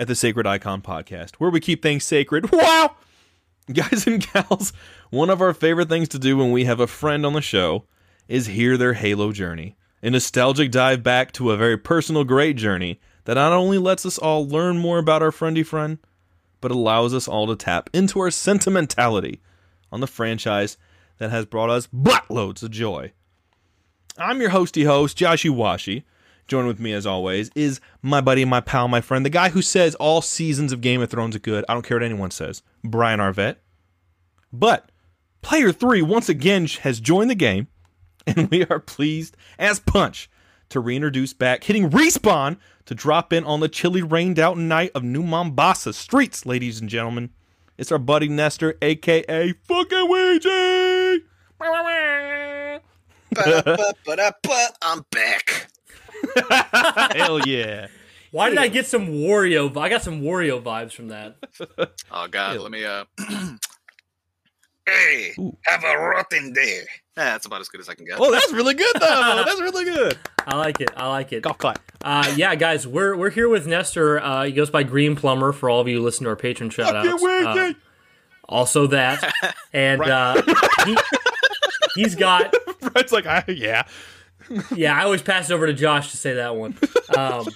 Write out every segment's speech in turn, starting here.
at the Sacred Icon Podcast, where we keep things sacred. Wow! Guys and gals, one of our favorite things to do when we have a friend on the show is hear their Halo journey. A nostalgic dive back to a very personal, great journey that not only lets us all learn more about our friendy friend, but allows us all to tap into our sentimentality on the franchise that has brought us buttloads of joy. I'm your hosty host, Joshy Washi. Join with me as always is my buddy, my pal, my friend, the guy who says all seasons of Game of Thrones are good. I don't care what anyone says. Brian Arvet. But player three once again has joined the game, and we are pleased as punch to reintroduce back, hitting respawn to drop in on the chilly, rained out night of New Mombasa streets, ladies and gentlemen. It's our buddy Nestor, aka Fucking Ouija. I'm back. Hell yeah. Why did I get some Wario? I got some Wario vibes from that. Oh God, let me uh. hey, Ooh. have a rotten day. Yeah, that's about as good as I can get. Oh, that's really good though. That's really good. I like it. I like it. Golf clap. Uh, yeah, guys, we're we're here with Nestor. Uh, he goes by Green Plumber for all of you listen to our patron shout outs. Uh, also that, and uh, he, he's got It's like, I, yeah. Yeah. I always pass it over to Josh to say that one. Um,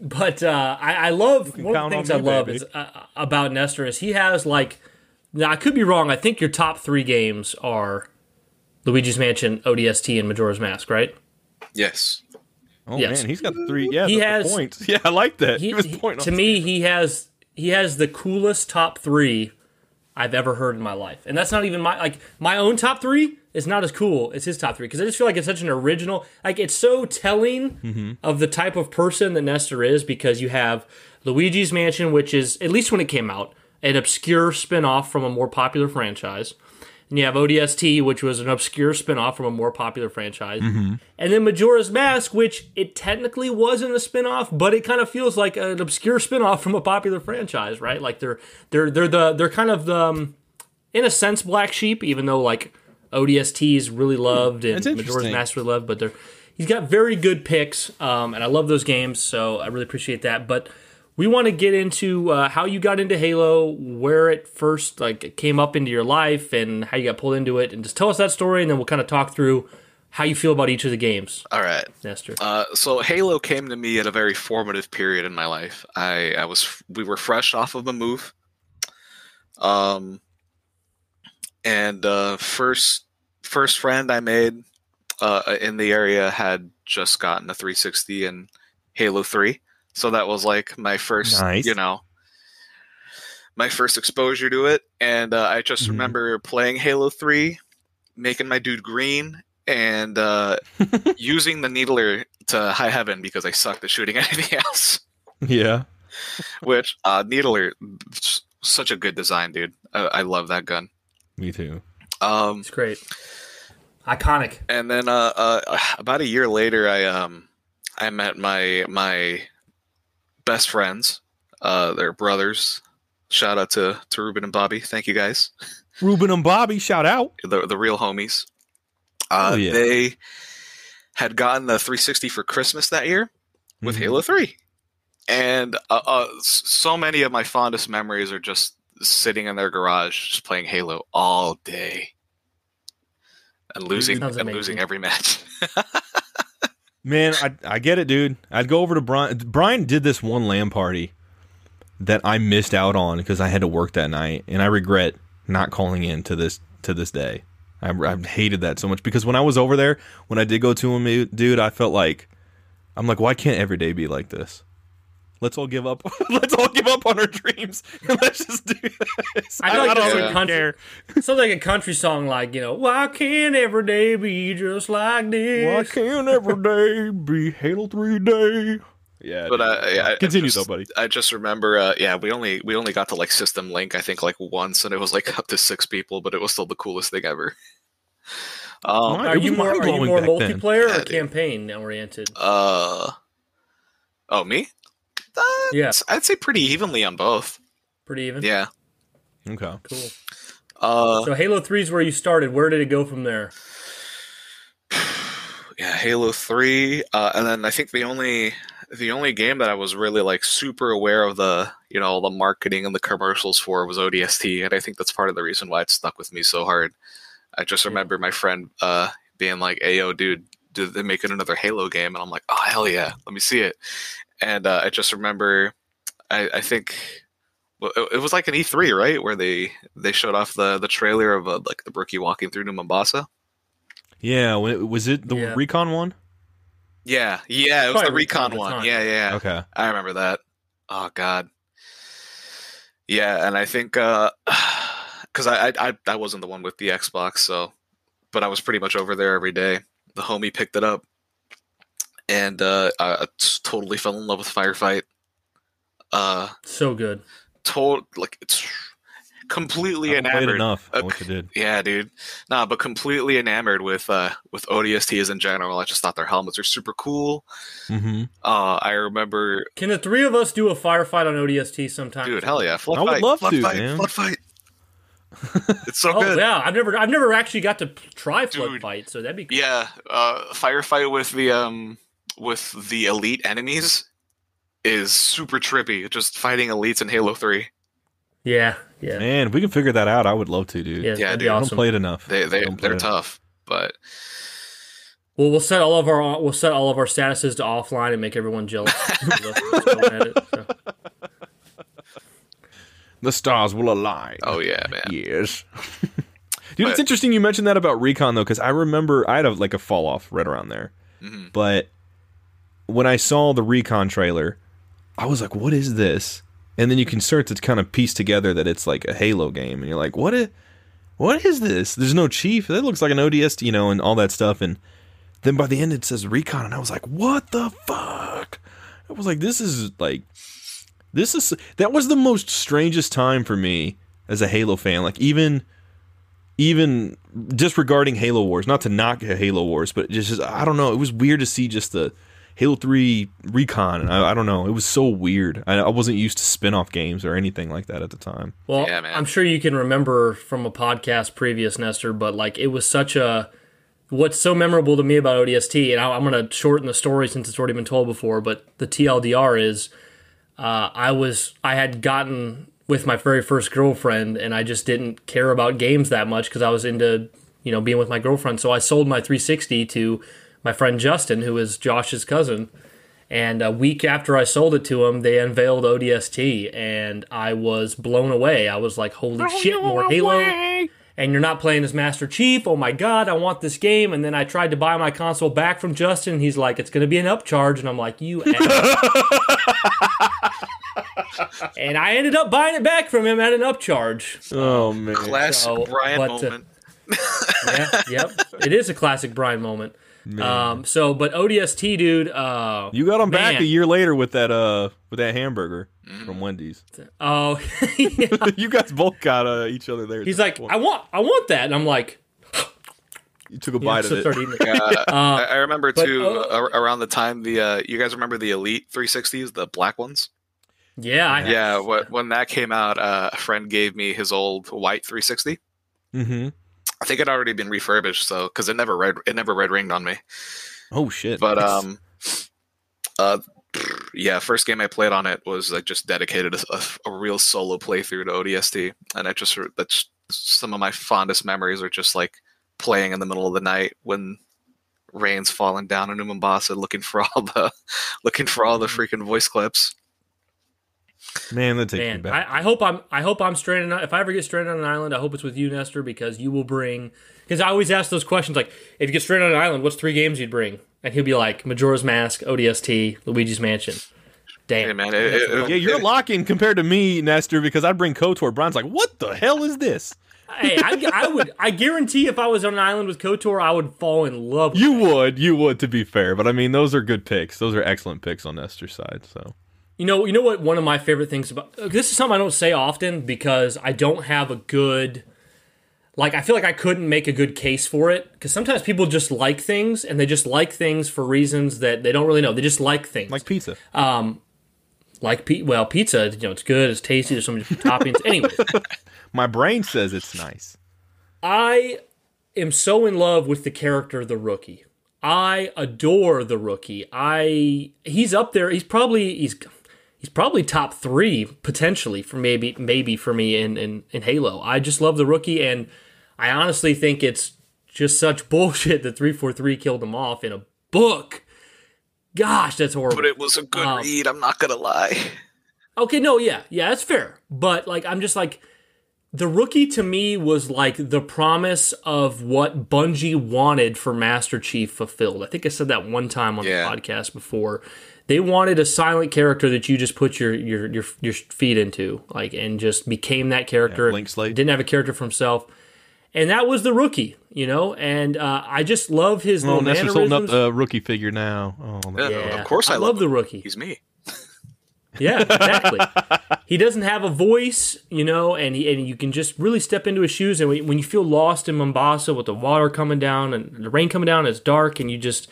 but uh, I, I love one of the things on I love baby. is uh, about Nestor is he has like. Now I could be wrong. I think your top three games are Luigi's Mansion, ODST, and Majora's Mask, right? yes. Oh Yes. man, he's got the three. Yeah, He the, the has- points. Yeah, I like that. He, He, was he- to me, he has he has the coolest top three I've ever heard in my life, and that's not even my like my own top three is not as cool as his top three because I just feel like it's such an original. Like it's so telling Mm-hmm. of the type of person that Nestor is because you have Luigi's Mansion, which is at least when it came out an obscure spin-off from a more popular franchise. And you have ODST, which was an obscure spin-off from a more popular franchise. Mm-hmm. And then Majora's Mask, which it technically wasn't a spin-off, but it kind of feels like an obscure spin-off from a popular franchise, right? Like they're they're they're the they're kind of the um, in a sense black sheep, even though like ODST is really loved and That's Majora's interesting. Mask really loved, but they're he's got very good picks, um, and I love those games, so I really appreciate that. But we want to get into uh, how you got into Halo, where it first like came up into your life, and how you got pulled into it, and just tell us that story, and then we'll kind of talk through how you feel about each of the games, All right. Nestor. Uh, so Halo came to me at a very formative period in my life. I, I was we were fresh off of the move. Um and uh first first friend I made uh in the area had just gotten a 360 and Halo 3. So that was like my first, Nice. you know, my first exposure to it and uh, I just Mhm. remember playing Halo 3, making my dude green and uh using the needler to high heaven because I sucked at shooting anything else. yeah. Which uh, needler, such a good design, dude. I, I love that gun. Me too. Um, It's great, iconic. and then uh, uh, about a year later, I um, I met my my best friends. Uh, they're brothers. Shout out to to Ruben and Bobby. Thank you guys. Ruben and Bobby, shout out. the the real homies. Uh, Oh, yeah. They had gotten the 360 for Christmas that year with Mhm. Halo 3. And uh, uh, so many of my fondest memories are just sitting in their garage, just playing Halo all day. And losing and amazing. losing every match. Man, I I get it, dude. I'd go over to Brian. Brian did this one LAN party that I missed out on because I had to work that night, and I regret not calling in to this to this day. I, I hated that so much because when I was over there, when I did go to him, dude, I felt like I'm like, why can't every day be like this? Let's all give up. Let's all give up on our dreams and let's just do this. I feel like don't that's really a country, something like a country song, like you know, why can't every day be just like this? Why can't every day be Halo Three day? Yeah, But dude. I, I, I continue just, though, buddy. I just remember, uh, yeah, we only we only got to like System Link, I think, like once, and it was like up to six people, but it was still the coolest thing ever. Um, Are you more are you more back then. multiplayer Yeah, or dude. campaign oriented? uh, oh, me? Uh, Yeah. I'd say pretty evenly on both. Pretty even. Yeah. Okay. Cool. Uh, So Halo Three is where you started. Where did it go from there? yeah, Halo Three, uh, and then I think the only the only game that I was really like super aware of the you know the marketing and the commercials for was ODST, and I think that's part of the reason why it stuck with me so hard. I just remember my friend uh, being like, "Hey, "Ayo, dude, did they make it another Halo game?" And I'm like, "Oh hell yeah, let me see it." And uh, I just remember, I, I think. Well, it it was like an E3, right, where they they showed off the the trailer of uh, like the rookie walking through New Mombasa. Yeah, was it the Yeah. recon one? Yeah, yeah, it was Probably the Recon recon at the one. time. Yeah, yeah, Okay. I remember that. Oh God. Yeah, and I think because I, I I I wasn't the one with the Xbox, so but I was pretty much over there every day. The homie picked it up, and uh, I I t- totally fell in love with Firefight. Uh, So good. told like it's completely I enamored. enough. I Uh, wish I did. Yeah, dude. Nah, but completely enamored with uh with ODSTs in general. I just thought their helmets are super cool. Mm-hmm. Uh, I remember Can the three of us do a firefight on ODST sometime? Dude, hell yeah! Flood I would fight, love flood to, fight, man. Flood fight. it's so Oh good. yeah, I've never I've never actually got to try flood Dude. fight, so that'd be cool. Yeah, uh, firefight with the um with the elite enemies is super trippy. Just fighting elites in Halo Three. Yeah, yeah, Man, if we can figure that out, I would love to, dude. yeah. Yeah, that'd dude, be I I don't play it enough. They they they're it. tough, but Well, we'll set all of our we'll set all of our statuses to offline and make everyone jealous. Let's go at it, so. The stars will align. oh yeah, man. Yes. Dude, it's interesting you mentioned that about Recon though, because I remember I had a, like a fall off right around there. Mhm. But when I saw the Recon trailer, I was like, "What is this?" And then you can start to kind of piece together that it's like a Halo game, and you're like, "What? What is this?" There's no chief. That looks like an ODST, you know, and all that stuff. And then by the end, it says Recon, and I was like, "What the fuck?" I was like, "This is like." This is that was the most strangest time for me as a Halo fan. Like even even disregarding Halo Wars, not to knock Halo Wars, but just I don't know. It was weird to see just the Halo Three Recon, and I, I don't know. It was so weird. I, I wasn't used to spin-off games or anything like that at the time. Well, Yeah. I'm sure you can remember from a podcast previous, Nestor, but like it was such a. What's so memorable to me about ODST, and I- I'm going to shorten the story since it's already been told before, but the TLDR is uh, I was I had gotten with my very first girlfriend, and I just didn't care about games that much because I was into you know being with my girlfriend. So I sold my 360 to my friend Justin, who is Josh's cousin. And a week after I sold it to him, they unveiled ODST, and I was blown away. I was like, "Holy shit, more Halo!" And you're not playing as Master Chief. Oh my god, I want this game. And then I tried to buy my console back from Justin. He's like, "It's going to be an upcharge," and I'm like, "You." and I ended up buying it back from him at an upcharge. Oh man, Classic So, Brian but, uh, moment. yeah, yep. It is a classic Brian moment. Um, so, but ODST, dude. Uh, you got him back a year later with that uh with that hamburger from Wendy's. oh, yeah. you guys both got uh, each other there. he's like, point. I want, I want that, and I'm like, you took a you bite so of it. started eating it. Uh, I, I remember but, too uh, around the time the uh, you guys remember the Elite 360s, the black ones. Yeah, I, Yeah, what, when that came out, uh, a friend gave me his old white 360. Mm-hmm. I think it already been refurbished, so because it never red it never red ringed on me. Oh shit! But It's- um, uh, yeah, first game I played on it was like just dedicated a, a, a real solo playthrough to ODST, and I just that's some of my fondest memories are just like playing in the middle of the night when rain's falling down in Mombasa, looking for all the looking for all the freaking voice clips. Man, that takes me Man, back. I, I hope I'm I hope I'm stranded. on- If I ever get stranded on an island, I hope it's with you, Nestor, because you will bring. Because I always ask those questions like, if you get stranded on an island, what's three games you'd bring? And he'll be like, Majora's Mask, ODST, Luigi's Mansion. Damn, Hey man, it, it, yeah, you're it- locking compared to me, Nestor, because I'd bring Kotor. Brian's like, what the hell is this? hey, I, I would, I guarantee, if I was on an island with Kotor, I would fall in love. with You would, you would, to be fair. But I mean, those are good picks. Those are excellent picks on Nestor's side. So You know, you know what? One of my favorite things about this is something I don't say often because I don't have a good, like, I feel like I couldn't make a good case for it because sometimes people just like things and they just like things for reasons that they don't really know. They just like things, like pizza. Um, like pe- well, pizza. You know, it's good, it's tasty. There's so many different toppings. Anyway, My brain says it's nice. I am so in love with the character the rookie. I adore the rookie. I he's up there. He's probably he's he's probably top three potentially for maybe maybe for me in in, in Halo. I just love the rookie, and I honestly think it's just such bullshit that three four three killed him off in a book. Gosh, that's horrible. but it was a good Um, read. I'm not gonna lie. Okay, no, yeah, yeah, that's fair. But like, I'm just like, the rookie to me was like the promise of what Bungie wanted for Master Chief fulfilled. I think I said that one time on Yeah. the podcast before. They wanted a silent character that you just put your your your your feet into, like, and just became that character. blank slate. Didn't have a character for himself, and that was the rookie, you know. And uh, I just love his Oh, little Nestor's holding up the rookie figure now. Oh, Yeah, yeah, of course I, love the rookie. He's me. Yeah, exactly. he doesn't have a voice, you know, and he, and you can just really step into his shoes. And when when you feel lost in Mombasa with the water coming down and the rain coming down, it's dark, and you just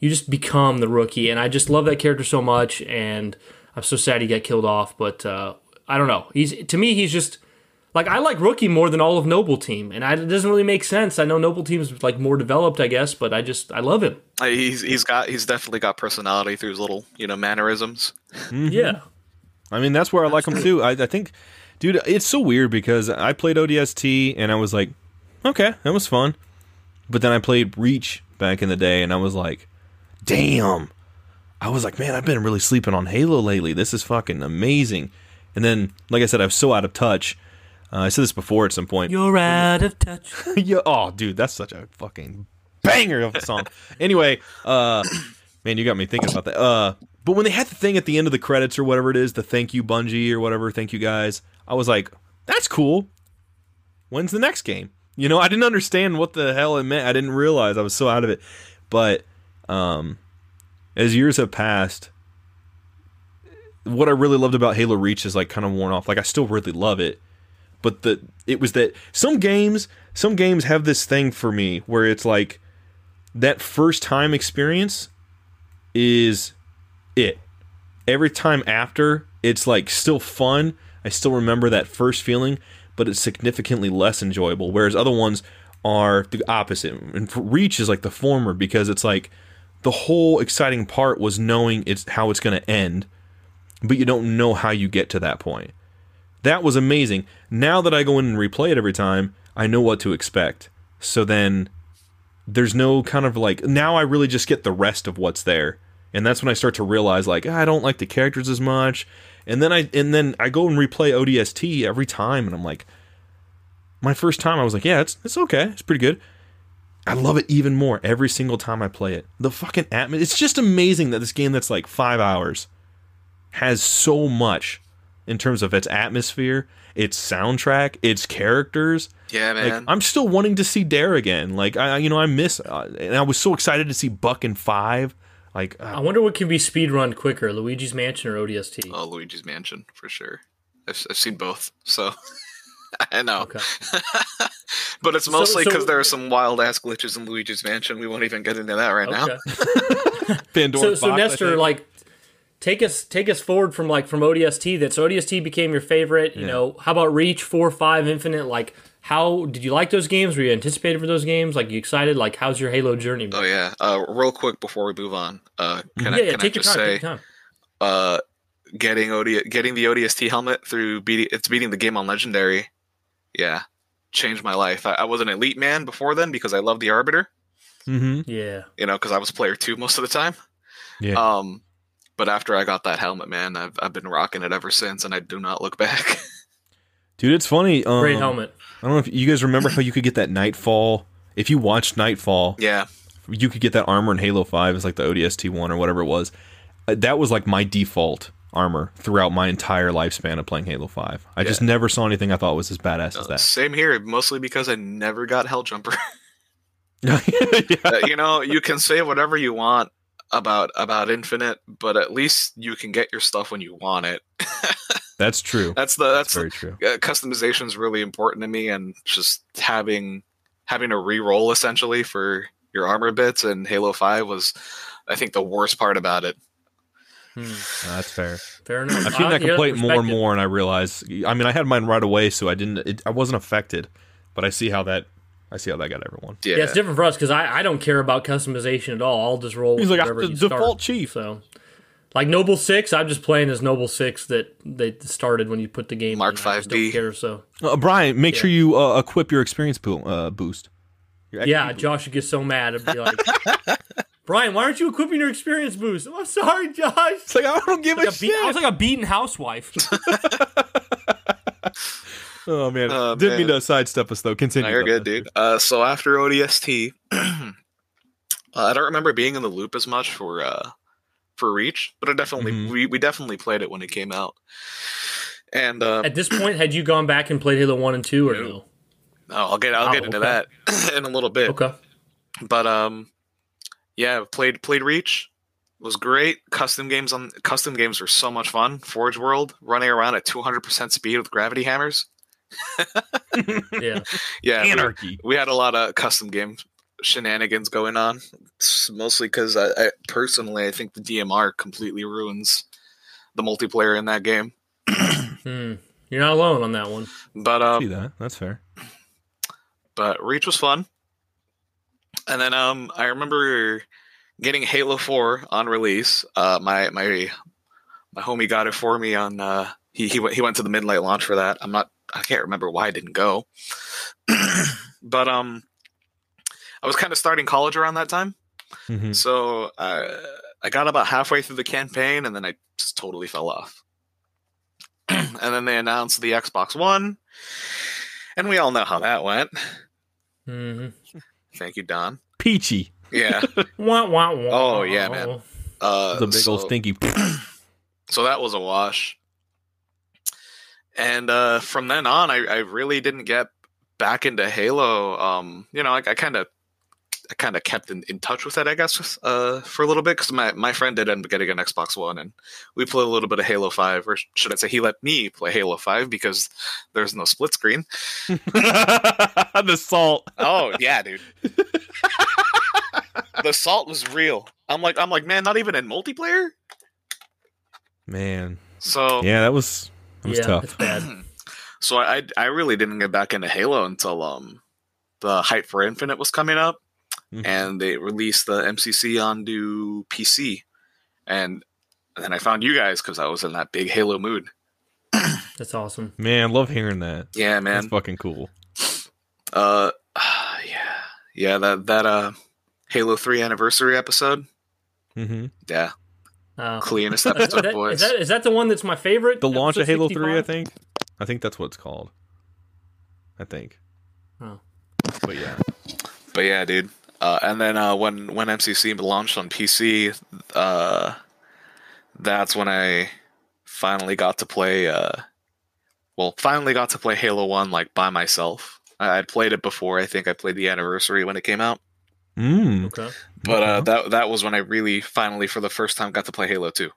you just become the rookie. And I just love that character so much, and I'm so sad he got killed off. But uh, I don't know. He's to me, he's just like I like rookie more than all of Noble Team, and I, it doesn't really make sense. I know Noble Team's like more developed, I guess, but I just I love him. Uh, He's he's got he's definitely got personality through his little you know mannerisms. Yeah. I mean, that's where I like him too. I, I think, dude, it's so weird because I played ODST and I was like, okay, that was fun. But then I played Reach back in the day and I was like, damn. I was like, man, I've been really sleeping on Halo lately. This is fucking amazing. And then, like I said, I'm so out of touch. Uh, I said this before at some point. You're out of touch. yeah, oh, dude, that's such a fucking banger of a song. anyway, uh, man, you got me thinking about that. Uh, but when they had the thing at the end of the credits or whatever it is, the thank you Bungie or whatever, thank you guys, I was like, that's cool. When's the next game? You know, I didn't understand what the hell it meant. I didn't realize I was so out of it. But um, as years have passed, what I really loved about Halo Reach is like kind of worn off. Like I still really love it, but the it was that some games some games have this thing for me where it's like that first time experience is it. Every time after, it's like still fun. I still remember that first feeling, but it's significantly less enjoyable. Whereas other ones are the opposite. And Reach is like the former because it's like the whole exciting part was knowing it's how it's going to end, but you don't know how you get to that point. That was amazing. Now that I go in and replay it every time, I know what to expect. So then there's no kind of like now I really just get the rest of what's there. And that's when I start to realize like "Ah, I don't like the characters as much. And then I and then I go and replay ODST every time and I'm like my first time I was like, yeah, it's it's okay. It's pretty good. I love it even more every single time I play it. The fucking atmosphere. It's just amazing that this game that's like 5 hours has so much in terms of its atmosphere, its soundtrack, its characters. Yeah, Like man. I'm still wanting to see Dare again. Like I, you know, I miss, uh, and I was so excited to see Buck in five. Like uh, I wonder what can be speed run quicker, Luigi's Mansion or ODST. oh, Luigi's Mansion for sure. I've, I've seen both, so I know. Okay. but it's mostly so- because there are some wild ass glitches in Luigi's Mansion. We won't even get into that right now. Okay. Pandora's so so box, I Nestor, like take us take us forward from like from ODST. That so ODST became your favorite. You Yeah. know, how about Reach four, five, Infinite? Like, how did you like those games? Were you anticipated for those games? Like you excited? Like how's your Halo journey? Oh yeah. Uh, real quick before we move on, uh, can I yeah, yeah, can I take your time. say, Take your time. uh, getting OD getting the ODST helmet through beating it's beating the game on legendary, yeah, changed my life. I, I was an elite man before then because I loved the Arbiter, Mm-hmm. Yeah. you know, because I was player two most of the time. Yeah. Um, but after I got that helmet, man, I've I've been rocking it ever since, and I do not look back. Dude, it's funny. Um, Great helmet. I don't know if you guys remember how you could get that Nightfall. If you watched Nightfall, yeah, you could get that armor in Halo Five. It's like the ODST one or whatever it was. Uh, That was like my default armor throughout my entire lifespan of playing Halo Five. I just never saw anything I thought was as badass as Uh, that. same here. Mostly because I never got Helljumper. yeah. Uh, you know, you can say whatever you want about about Infinite, but at least you can get your stuff when you want it. That's true. That's the That's that's, very true. uh, customization is really important to me, and just having having to re-roll essentially for your armor bits in Halo Five was, I think, the worst part about it. Hmm. That's fair. Fair enough. I've seen I- that yeah, complaint more and more, and I realize. I mean, I had mine right away, so I didn't. It, I wasn't affected, but I see how that. I see how that got everyone. Yeah, Yeah, it's different for us because I, I don't care about customization at all. I'll just roll. He's with like, I'm whatever the you start. default chief. So, like Noble Six, I'm just playing as Noble Six that they started when you put the game. Mark in. I just 5B. Don't care. So Uh, Brian, make Yeah. sure you uh, equip your experience bo- uh, boost. Your yeah, boost. Josh would get so mad and be like, "Brian, why aren't you equipping your experience boost?" I'm sorry, Josh. It's like I don't give a Like a beat- shit. I was like a beaten housewife. oh man, Oh, didn't mean to sidestep us though. Continue. No, you're though. good, dude. Uh, so after ODST, uh, I don't remember being in the loop as much for uh, for Reach, but I definitely Mhm. we, we definitely played it when it came out. And uh, At this point, had you gone back and played Halo One and Two or No. no? oh, I'll get I'll Oh, get into okay. that in a little bit. Okay. But um, yeah, played played Reach was great. Custom games on custom games were so much fun. Forge World running around at 200 percent speed with gravity hammers. Yeah. Yeah, we- Anarchy. we had a lot of custom game shenanigans going on. It's mostly because I, I personally I think the DMR completely ruins the multiplayer in that game. Hmm. You're not alone on that one. But See um, that? That's fair. but Reach was fun. And then um, I remember getting Halo Four on release. Uh, my my my homie got it for me on. Uh, he he went he went to the midnight launch for that. I'm not. I can't remember why I didn't go. but um, I was kind of starting college around that time. Mhm. So uh, I got about halfway through the campaign and then I just totally fell off. and then they announced the Xbox One, and we all know how that went. hmm Thank you, Don. Peachy. Yeah. Wah, wah, wah. Oh, yeah, man. Uh, The big so, old stinky. so that was a wash. And uh, from then on, I, I really didn't get back into Halo. Um, you know, I kind of, I kind of kept in, in touch with it, I guess, uh, for a little bit because my, my friend did end up getting an Xbox One, and we played a little bit of Halo Five, or should I say, he let me play Halo Five because there's no split screen. the salt. Oh yeah, dude. the salt was real. I'm like, I'm like, man, not even in multiplayer. Man. So Yeah, that was that was yeah, tough. bad. so I I really didn't get back into Halo until um the hype for Infinite was coming up, Mhm. and they released the MCC onto PC, and, and then I found you guys because I was in that big Halo mood. That's awesome. Man, love hearing that. Yeah, man. That's fucking cool. Uh, yeah, yeah. That that uh Halo Three anniversary episode. Mm-hmm. Yeah, Uh, cleanest is, episode, that, boys. is, that, is that the one that's my favorite? The launch of Episode Halo Three, I think. I think that's what it's called. I think. Oh. But yeah. But yeah, dude. Uh, and then uh, when when MCC launched on PC, uh, that's when I finally got to play. Uh, well, finally got to play Halo One like by myself. I, I'd played it before. I think I played the anniversary when it came out. Mm. Okay. But uh, Okay. that that was when I really finally for the first time got to play Halo Two.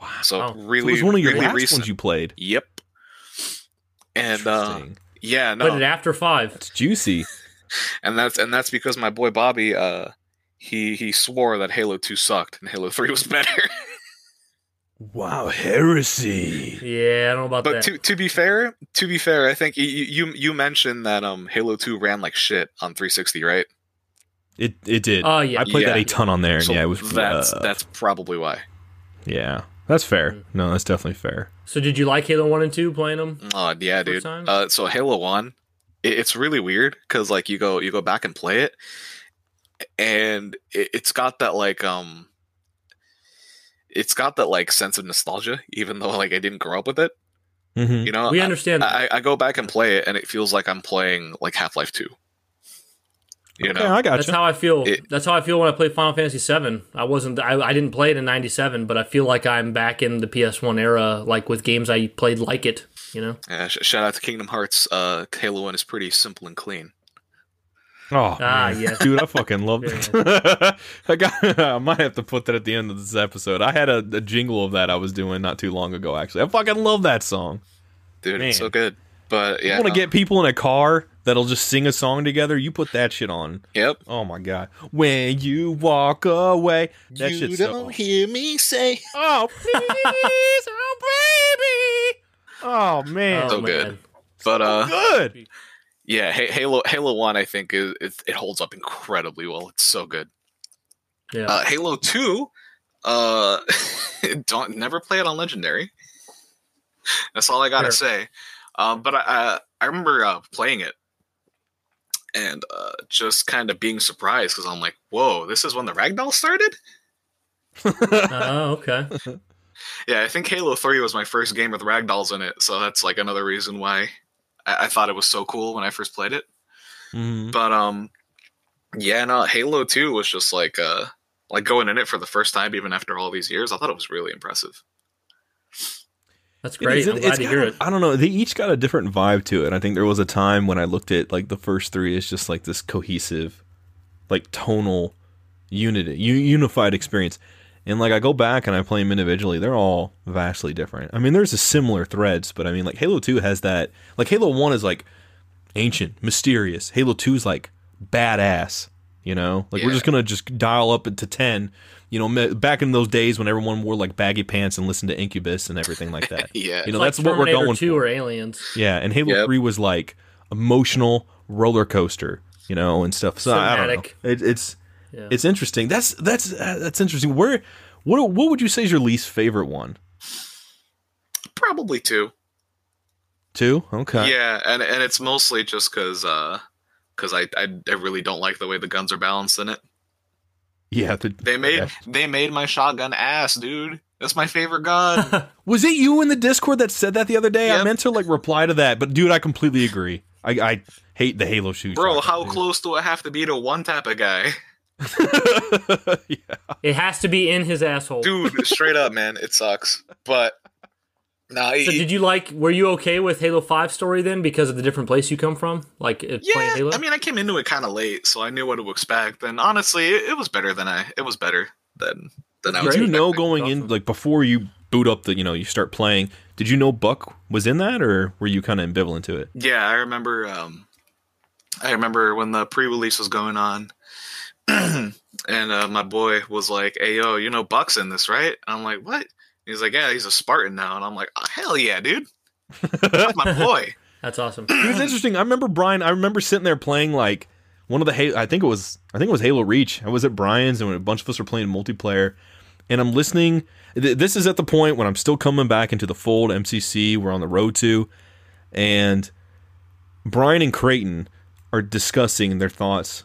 wow. So Oh. So it really, was one of your really last recent. ones you played. Yep. And uh, Interesting. yeah, Played no, it after five. It's juicy. And that's and that's because my boy Bobby, uh, he he swore that Halo Two sucked and Halo Three was better. Wow, heresy. Yeah, I don't know about But that. But to to be fair, to be fair, I think you you you mentioned that um Halo Two ran like shit on 360, right? It it did. Oh, yeah. I played that a ton on there, and So yeah, it was. that's uh, that's probably why. yeah, that's fair. Mm. No, that's definitely fair. so did you like Halo One and Two playing them? Oh yeah, dude. Uh, so Halo One, it, it's really weird because like you go you go back and play it, and it, it's got that like um, it's got that like sense of nostalgia, even though like I didn't grow up with it. hmm You know, we understand. I, I go back and play it, and it feels like I'm playing like Half Life Two. You Okay, know, I got That's you. how I feel. It- That's how I feel when I play Final Fantasy Seven. I wasn't. I, I didn't play it in '97, but I feel like I'm back in the PS1 era, like with games I played like it. You know. yeah, sh- shout out to Kingdom Hearts. Uh, Halo One is pretty simple and clean. Oh, Ah, man. yes. dude, I fucking love Very it. I got. I might have to put that at the end of this episode. I had a, a jingle of that I was doing not too long ago. Actually, I fucking love that song. Dude, it's so good. But yeah, I want to no. get people in a car that'll just sing a song together. You put that shit on. Yep. Oh my god! When you walk away, that you shit's don't so. hear me say. Oh please, oh baby. Oh man, So Oh, good. man. But uh, good. yeah, Halo Halo One, I think is it, it holds up incredibly well. It's so good. Yeah. Uh, Halo Two, uh, don't never play it on Legendary. That's all I gotta say. Um, but I I, I remember uh, playing it and uh, just kind of being surprised because I'm like, whoa, this is when the Ragdoll started. oh, okay. Yeah, I think Halo Three was my first game with ragdolls in it, so that's like another reason why I, I thought it was so cool when I first played it. Mhm. But um, yeah, no, Halo Two was just like uh, like going in it for the first time, even after all these years. I thought it was really impressive. That's It great. is- I'm glad to hear a- it. I don't know. They each got a different vibe to it. I think there was a time when I looked at like the first three as just like this cohesive, like tonal unity, u- unified experience. And like I go back and I play them individually, they're all vastly different. I mean, there's a similar threads, but I mean, like Halo Two has that. Like Halo One is like ancient, mysterious. Halo Two is like badass. You know, like we're just gonna just dial up to ten. You know, back in those days when everyone wore like baggy pants and listened to Incubus and everything like that. Yeah, You know, Like that's what we're Terminator going 2 for. or Aliens. Yeah, and Halo Yep. Three was like emotional roller coaster, you know, and stuff. So I don't know. It, it's Yeah. it's interesting. That's that's uh, that's interesting. Where what what would you say is your least favorite one? probably two. Two. Okay. Yeah, and and it's mostly just because uh, because I, I I really don't like the way the guns are balanced in it. Yeah. the- They made yeah. they made my shotgun ass, dude. That's my favorite gun. Was it you in the Discord that said that the other day? I meant to like reply to that, but dude, I completely agree. I, I hate the Halo shoes. Bro, how close do I have to be to one tap a guy? yeah. It has to be in his asshole. Dude, straight up, man, it sucks. But no, So did you like? Were you okay with Halo Five story then because of the different place you come from? Like it, playing yeah, Halo. I mean, I came into it kind of late, so I knew what to expect. And honestly, it, it was better than I. It was better than than I was. Did you know expecting. going in like before you boot up the you know you start playing? Did you know Buck was in that, or were you kind of ambivalent to it? Yeah, I remember. Um, I remember when the pre-release was going on, and uh, my boy was like, "Hey, yo, you know Buck's in this, right?" And I'm like, "What?" He's like, "Yeah, he's a Spartan now," and I'm like, oh, "Hell yeah, dude, that's my boy." That's awesome. It was interesting. I remember Brian. I remember sitting there playing like one of the Halo. I think it was. I think it was Halo Reach. I was at Brian's, and a bunch of us were playing multiplayer. And I'm listening. th- This is at the point when I'm still coming back into the fold. MCC. We're on the road to, and Brian and Creighton are discussing their thoughts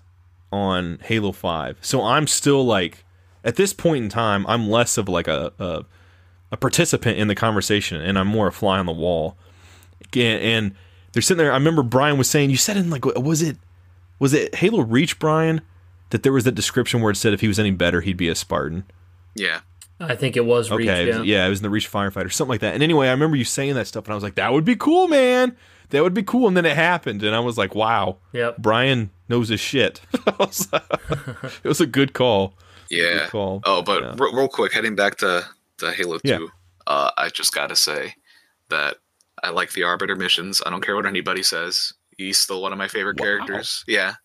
on Halo Five. So I'm still like, at this point in time, I'm less of like a a, a participant in the conversation, and I'm more a fly on the wall. And, and they're sitting there. I remember Brian was saying, "You said in like, was it, was it Halo Reach, Brian, that there was that description where it said if he was any better, he'd be a Spartan." Yeah, I think it was Reach. Okay, it yeah. was- yeah, it was in the Reach Firefighter, something like that. And anyway, I remember you saying that stuff, and I was like, "That would be cool, man. That would be cool." And then it happened, and I was like, "Wow, Yep. Brian knows his shit." Was- it was a good call. yeah. Good call. Oh, but Yeah. re- real quick, heading back to to Halo Yeah. Two, uh, I just gotta say that I like the Arbiter missions. I don't care what anybody says. He's still one of my favorite Wow. characters. Yeah,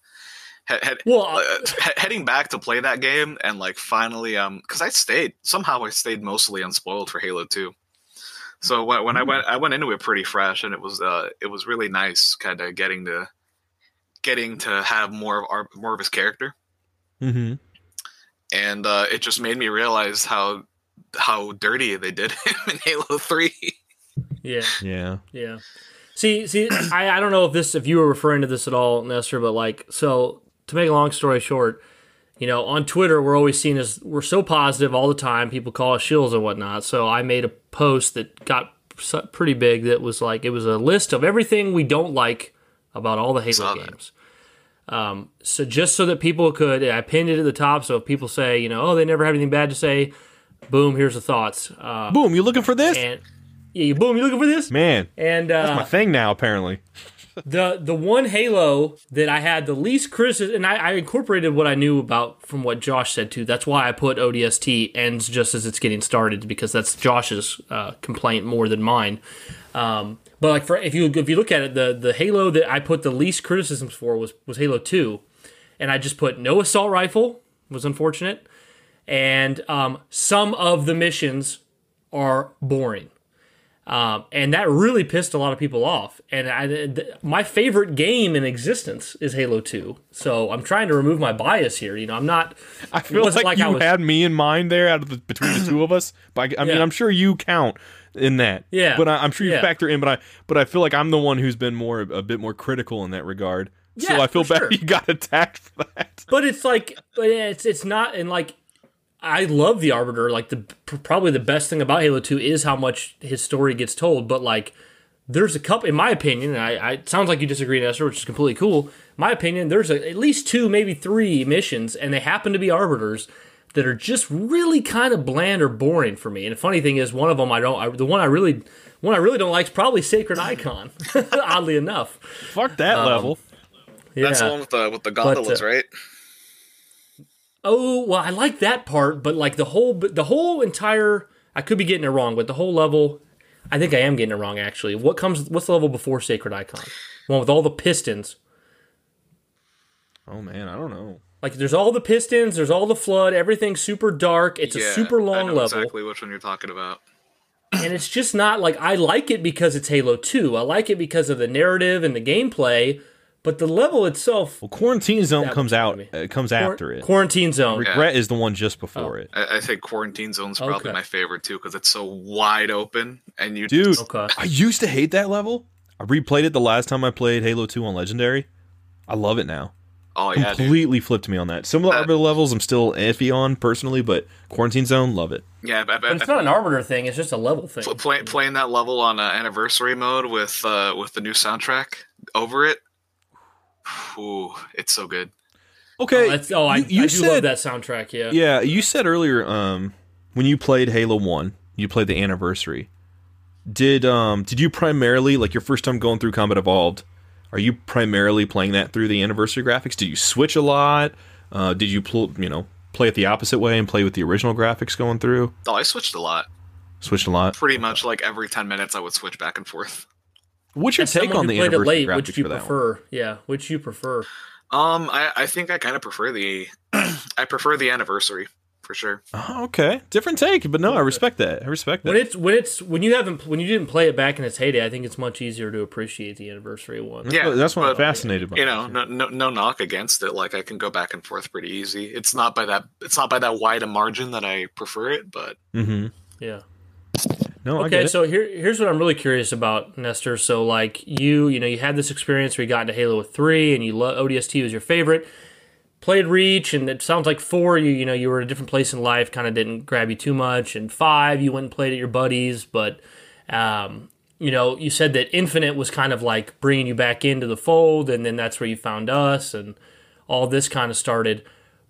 he- he- Well, uh, he- heading back to play that game and like finally um because I stayed somehow I stayed mostly unspoiled for Halo 2. So when, when I went I went into it pretty fresh and it was uh it was really nice kind of getting to getting to have more of our more of his character Mm-hmm. and uh it just made me realize how how dirty they did him in Halo 3. yeah. Yeah. Yeah. See, see, I, I don't know if this if you were referring to this at all, Nestor, but like so to make a long story short, you know, on Twitter we're always seen as we're so positive all the time. People call us shills and whatnot. So I made a post that got pretty big that was like it was a list of everything we don't like about all the Halo games. Um, so just so that people could, I pinned it at the top. So if people say, you know, oh, they never have anything bad to say, boom, here's the thoughts. Uh, Boom! You looking for this? and yeah, you boom, you looking for this? Man, And uh, that's my thing now. Apparently. The the one Halo that I had the least criticism, and I, I incorporated what I knew about from what Josh said too. That's why I put ODST ends just as it's getting started because that's Josh's uh, complaint more than mine. Um, but like for if you if you look at it, the the Halo that I put the least criticisms for was was Halo Two, and I just put no assault rifle was unfortunate, and um, some of the missions are boring. Um, and that really pissed a lot of people off. And I, th- my favorite game in existence is Halo 2. So I'm trying to remove my bias here. You know, I'm not. I feel like, like I you was- had me in mind there out of the, between the two of us. But I, I mean, Yeah. I'm sure you count in that. Yeah. But I, I'm sure you Yeah. factor in. But I but I feel like I'm the one who's been more a bit more critical in that regard. Yeah, so I feel bad sure. you got attacked for that. But it's like, but it's it's not. And like, I love the Arbiter. Like the probably the best thing about Halo 2 is how much his story gets told. But like, there's a couple, in my opinion, and I, I it sounds like you disagree, Nestor, which is completely cool. My opinion, there's a, at least two, maybe three missions, and they happen to be arbiters that are just really kind of bland or boring for me. And the funny thing is, one of them I don't. I, the one I really, one I really don't like is probably Sacred Icon. oddly enough, Fuck that Um, level. yeah. That's the one with the with the gondolas, uh, right? Oh well, I like that part, but like the whole, the whole entire, I could be getting it wrong, but the whole level, I think I am getting it wrong actually. What comes? What's the level before Sacred Icon? One with all the pistons. Oh man, I don't know. Like there's all the pistons, there's all the flood, everything's super dark. It's a Yeah, super I long know level, Exactly which one you're talking about. and it's just not like I like it because it's Halo Two. I like it because of the narrative and the gameplay, but the level itself. Well, Quarantine Zone comes out. me. Uh, comes after it. Quarantine Zone. Regret is the one just before Oh. it. I, I think Quarantine Zone's probably Okay. my favorite too because it's so wide open and you Dude, Okay. I used to hate that level. I replayed it the last time I played Halo 2 on Legendary. I love it now. Oh yeah, dude. Completely flipped me on that. Some of the That- other levels I'm still iffy on personally, but Quarantine Zone, love it. yeah. But, But it's not an arbiter thing; it's just a level thing. Pl- play, playing that level on uh, anniversary mode with uh, with the new soundtrack over it. Ooh, it's so good. Okay, Oh, that's, oh I, you, you I do said love that soundtrack. Yeah. yeah. You said earlier um, when you played Halo One, you played the anniversary. Did um did you primarily like your first time going through Combat Evolved? Are you primarily playing that through the anniversary graphics? Did you switch a lot? Uh, did you pl- you know play it the opposite way and play with the original graphics going through? Oh, I switched a lot. Switched a lot. Pretty much like every ten minutes, I would switch back and forth. What's your As take on the played it anniversary late, graphics which you for that one? prefer? Yeah, which you prefer? Um, I, I think I kind of prefer the I prefer the anniversary for sure. Oh, okay, different take, but no, I respect that. I respect that. When it's when it's when you haven't when you didn't play it back in its heyday, I think it's much easier to appreciate the anniversary one. Yeah, that's what I'm fascinated by. You know, no, no no knock against it. Like I can go back and forth pretty easy. It's not by that it's not by that wide a margin that I prefer it, but Mm-hmm. Yeah. No, Okay, so here here's what I'm really curious about, Nestor. So like you, you know, you had this experience where you got into Halo 3 and you love ODST was your favorite. Played Reach and it sounds like 4 you you know, you were at a different place in life, kind of didn't grab you too much and 5 you went and played at your buddies, but um you know, you said that Infinite was kind of like bringing you back into the fold and then that's where you found us and all this kind of started.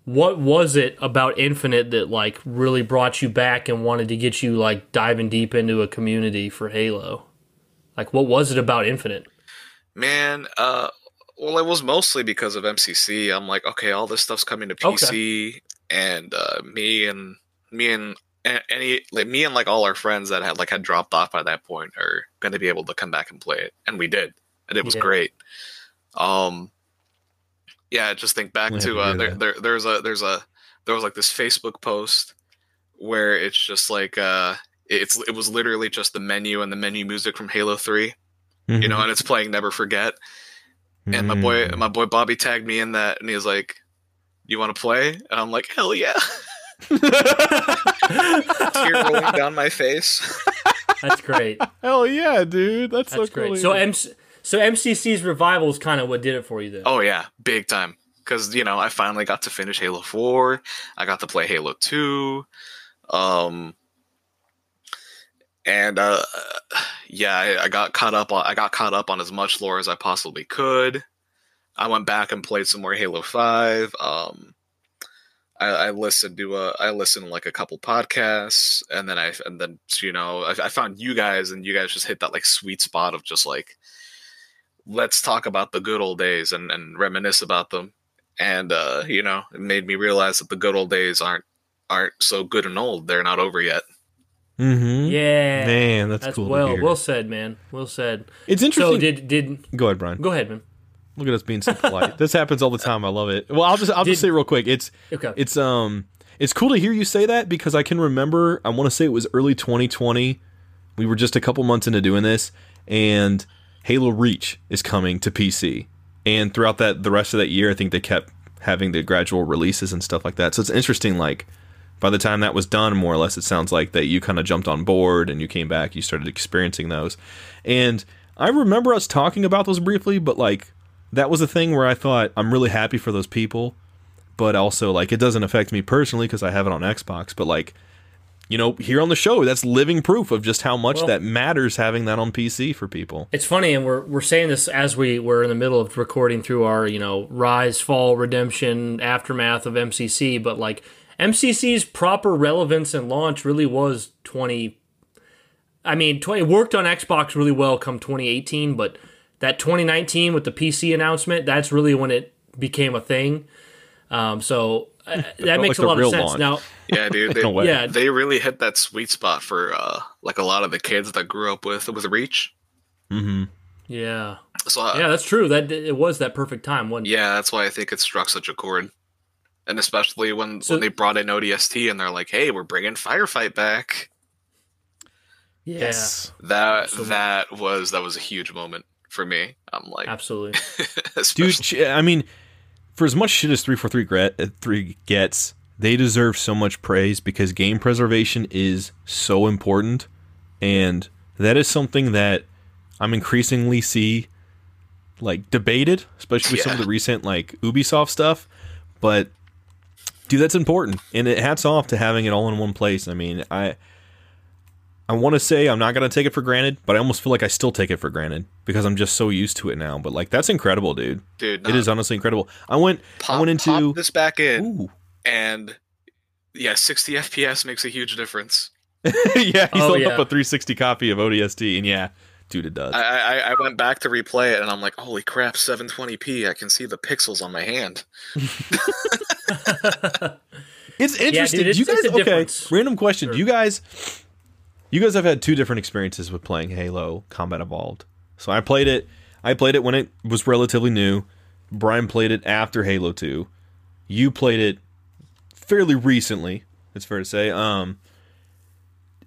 What was it about Infinite that like really brought you back and wanted to get you like diving deep into a community for Halo? Like what was it about Infinite? man, uh well it was mostly because of MCC. I'm like, okay, all this stuff's coming to PC and uh me and me and any like me and like all our friends that had like had dropped off by that point are going to be able to come back and play it and we did and it was Yeah. great um Yeah, just think back to to uh, there, there. There's a there's a there was like this Facebook post where it's just like uh, it's it was literally just the menu and the menu music from Halo Three, you know, and it's playing Never Forget. And my boy Mm. my boy Bobby tagged me in that, and he was like, "You want to play?" And I'm like, "Hell yeah!" Tear rolling down my face. That's great. Hell yeah, dude. That's, That's so great. cool. So MC, so MCC's revival is kind of what did it for you then. Oh yeah, big time. Because you know, I finally got to finish Halo Four. I got to play Halo Two. Um, and uh, yeah, I, I got caught up on I got caught up on as much lore as I possibly could. I went back and played some more Halo Five. Um, I, I listened to uh, I listened to like a couple podcasts, and then I and then you know I, I found you guys, and you guys just hit that like sweet spot of just like let's talk about the good old days and, and reminisce about them. And uh, you know, it made me realize that the good old days aren't aren't so good and old. They're not over yet. Mhm. Yeah, Man, that's, that's cool. to well hear. well said, man. Well said. it's interesting. So did did Go ahead, Brian. go ahead, man. Look at us being so polite. this happens all the time. I love it. Well, I'll just I'll just say real quick. It's Okay. it's um it's cool to hear you say that because I can remember I want to say it was early 2020. We were just a couple months into doing this and Halo Reach is coming to PC. And throughout that the rest of that year I think they kept having the gradual releases and stuff like that. So it's interesting like by the time that was done more or less it sounds like that you kind of jumped on board and you came back you started experiencing those. And I remember us talking about those briefly but like that was a thing where I thought I'm really happy for those people but also like it doesn't affect me personally because I have it on Xbox. But like, you know, here on the show, that's living proof of just how much Well- that matters having that on PC for people. It's funny, and we're we're saying this as we were in the middle of recording through our you know rise, fall, redemption, aftermath of MCC. But like MCC's proper relevance and launch really was twenty. I mean, 20, it worked on Xbox really well come 2018, but that 2019 with the PC announcement, that's really when it became a thing. Um, so uh, that makes like a lot of sense. launch. Now, Yeah, dude. They, No yeah, they really hit that sweet spot for uh, like a lot of the kids that grew up with with Reach. Mm-hmm. yeah, So uh, yeah, that's true. That it was that perfect time. Wasn't it? yeah, that's why I think it struck such a chord. And especially when So- when they brought in ODST and they're like, "Hey, we're bringing Firefight back." Yeah, That Absolutely. that was that was a huge moment for me. I'm like, absolutely. dude. I mean, for as much shit as three four three gret- uh, three gets, they deserve so much praise because game preservation is so important, and that is something that I'm increasingly see like debated, especially with some of the recent like Ubisoft stuff. But dude, that's important, and it hats off to having it all in one place. I mean, I. I want to say I'm not gonna take it for granted, but I almost feel like I still take it for granted because I'm just so used to it now. But like that's incredible, dude. dude, It nah, is honestly incredible. I went pop, I went into pop this back in, Ooh. and yeah, 60 FPS makes a huge difference. yeah, he's Oh, holding yeah. up a 360 copy of ODST, and yeah, dude, it does. I, I I went back to replay it, and I'm like, holy crap, 720p! I can see the pixels on my hand. it's interesting. dude, Do you guys it's a okay? difference. Random question. Sure. Do you guys you guys have had two different experiences with playing Halo Combat Evolved. So I played it I played it when it was relatively new. Brian played it after Halo 2. You played it fairly recently, it's fair to say. Um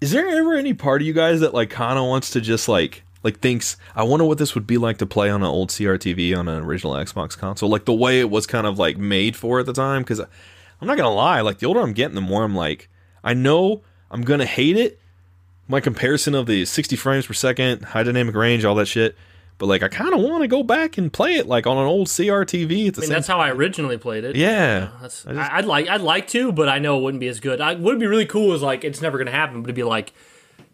is there ever any part of you guys that like kind of wants to just like like thinks I wonder what this would be like to play on an old CRTV on an original Xbox console, like the way it was kind of like made for at the time? Because I'm not gonna lie, like the older I'm getting, the more I'm like, I know I'm gonna hate it. My comparison of the 60 frames per second, high dynamic range, all that shit. But like, I kind of want to go back and play it like on an old CRTV at the I mean, same. that's how I originally played it. yeah, uh, That's, I just- I would like I'd like to, but I know it wouldn't be as good. I would be really cool is like it's never gonna happen, but it'd be like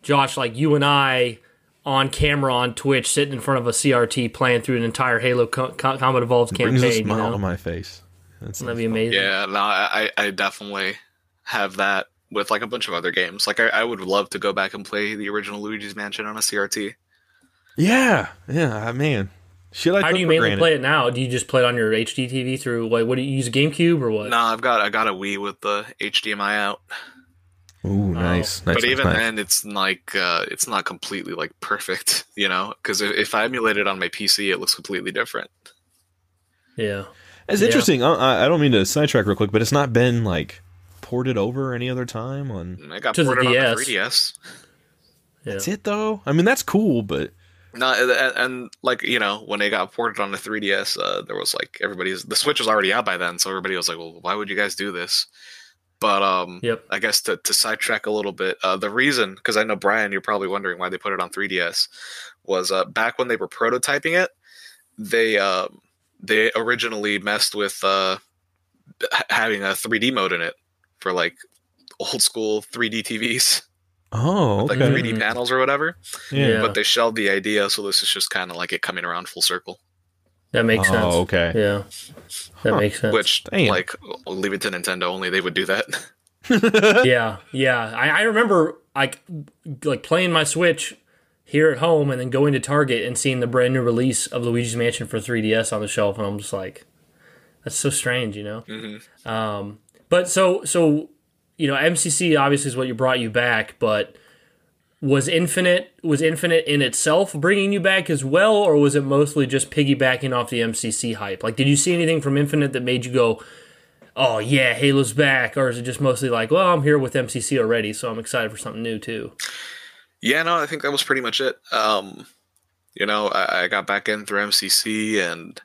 Josh, like you and I on camera on Twitch, sitting in front of a CRT playing through an entire Halo Co- Co- Combat Evolved campaign, brings a campaign. You smile know? to my face. That's That'd be amazing. Yeah, no, I I definitely have that with like a bunch of other games. Like I, I would love to go back and play the original Luigi's Mansion on a CRT. Yeah, yeah, man. Shit, I How do you mainly granted. play it now? Do you just play it on your HD TV through like What do you use a GameCube or what? No, I've got I got a Wii with the HDMI out, Ooh, nice, nice. but nice, even nice. then, it's like uh, it's not completely like perfect, you know. Because if, if I emulate it on my PC, it looks completely different. Yeah. It's Yeah. interesting. I- I, I don't mean to sidetrack real quick, but it's not been like ported over any other time on. It got To the ported on the 3DS. Yeah. That's it though. I mean, that's cool, but No, and, and, and, like you know, when they got ported on the 3DS, uh, there was like everybody's the Switch was already out by then, so everybody was like, "Well, why would you guys do this?" But um, Yep. I guess to, to sidetrack a little bit, uh, the reason, because I know Brian, you're probably wondering why they put it on 3DS, was uh, back when they were prototyping it, they um, they originally messed with uh, having a 3D mode in it for like old school 3D TVs, oh, like 3D panels or whatever. yeah. Yeah. But they shelved the idea, so this is just kind of like it coming around full circle. That makes sense. Oh, okay. Yeah. That Huh. makes sense. Which, Damn. like, leave it to Nintendo only. They would do that. yeah, yeah. I, I remember like like playing my Switch here at home and then going to Target and seeing the brand new release of Luigi's Mansion for 3DS on the shelf, and I'm just like, that's so strange, you know. Mhm. Um, but so so you know, MCC obviously is what you brought you back, but was Infinite was Infinite in itself bringing you back as well, or was it mostly just piggybacking off the MCC hype? Like, did you see anything from Infinite that made you go, "Oh yeah, Halo's back," or is it just mostly like, "Well, I'm here with MCC already, so I'm excited for something new too"? Yeah, no, I think that was pretty much it. Um, you know, I, I got back in through MCC and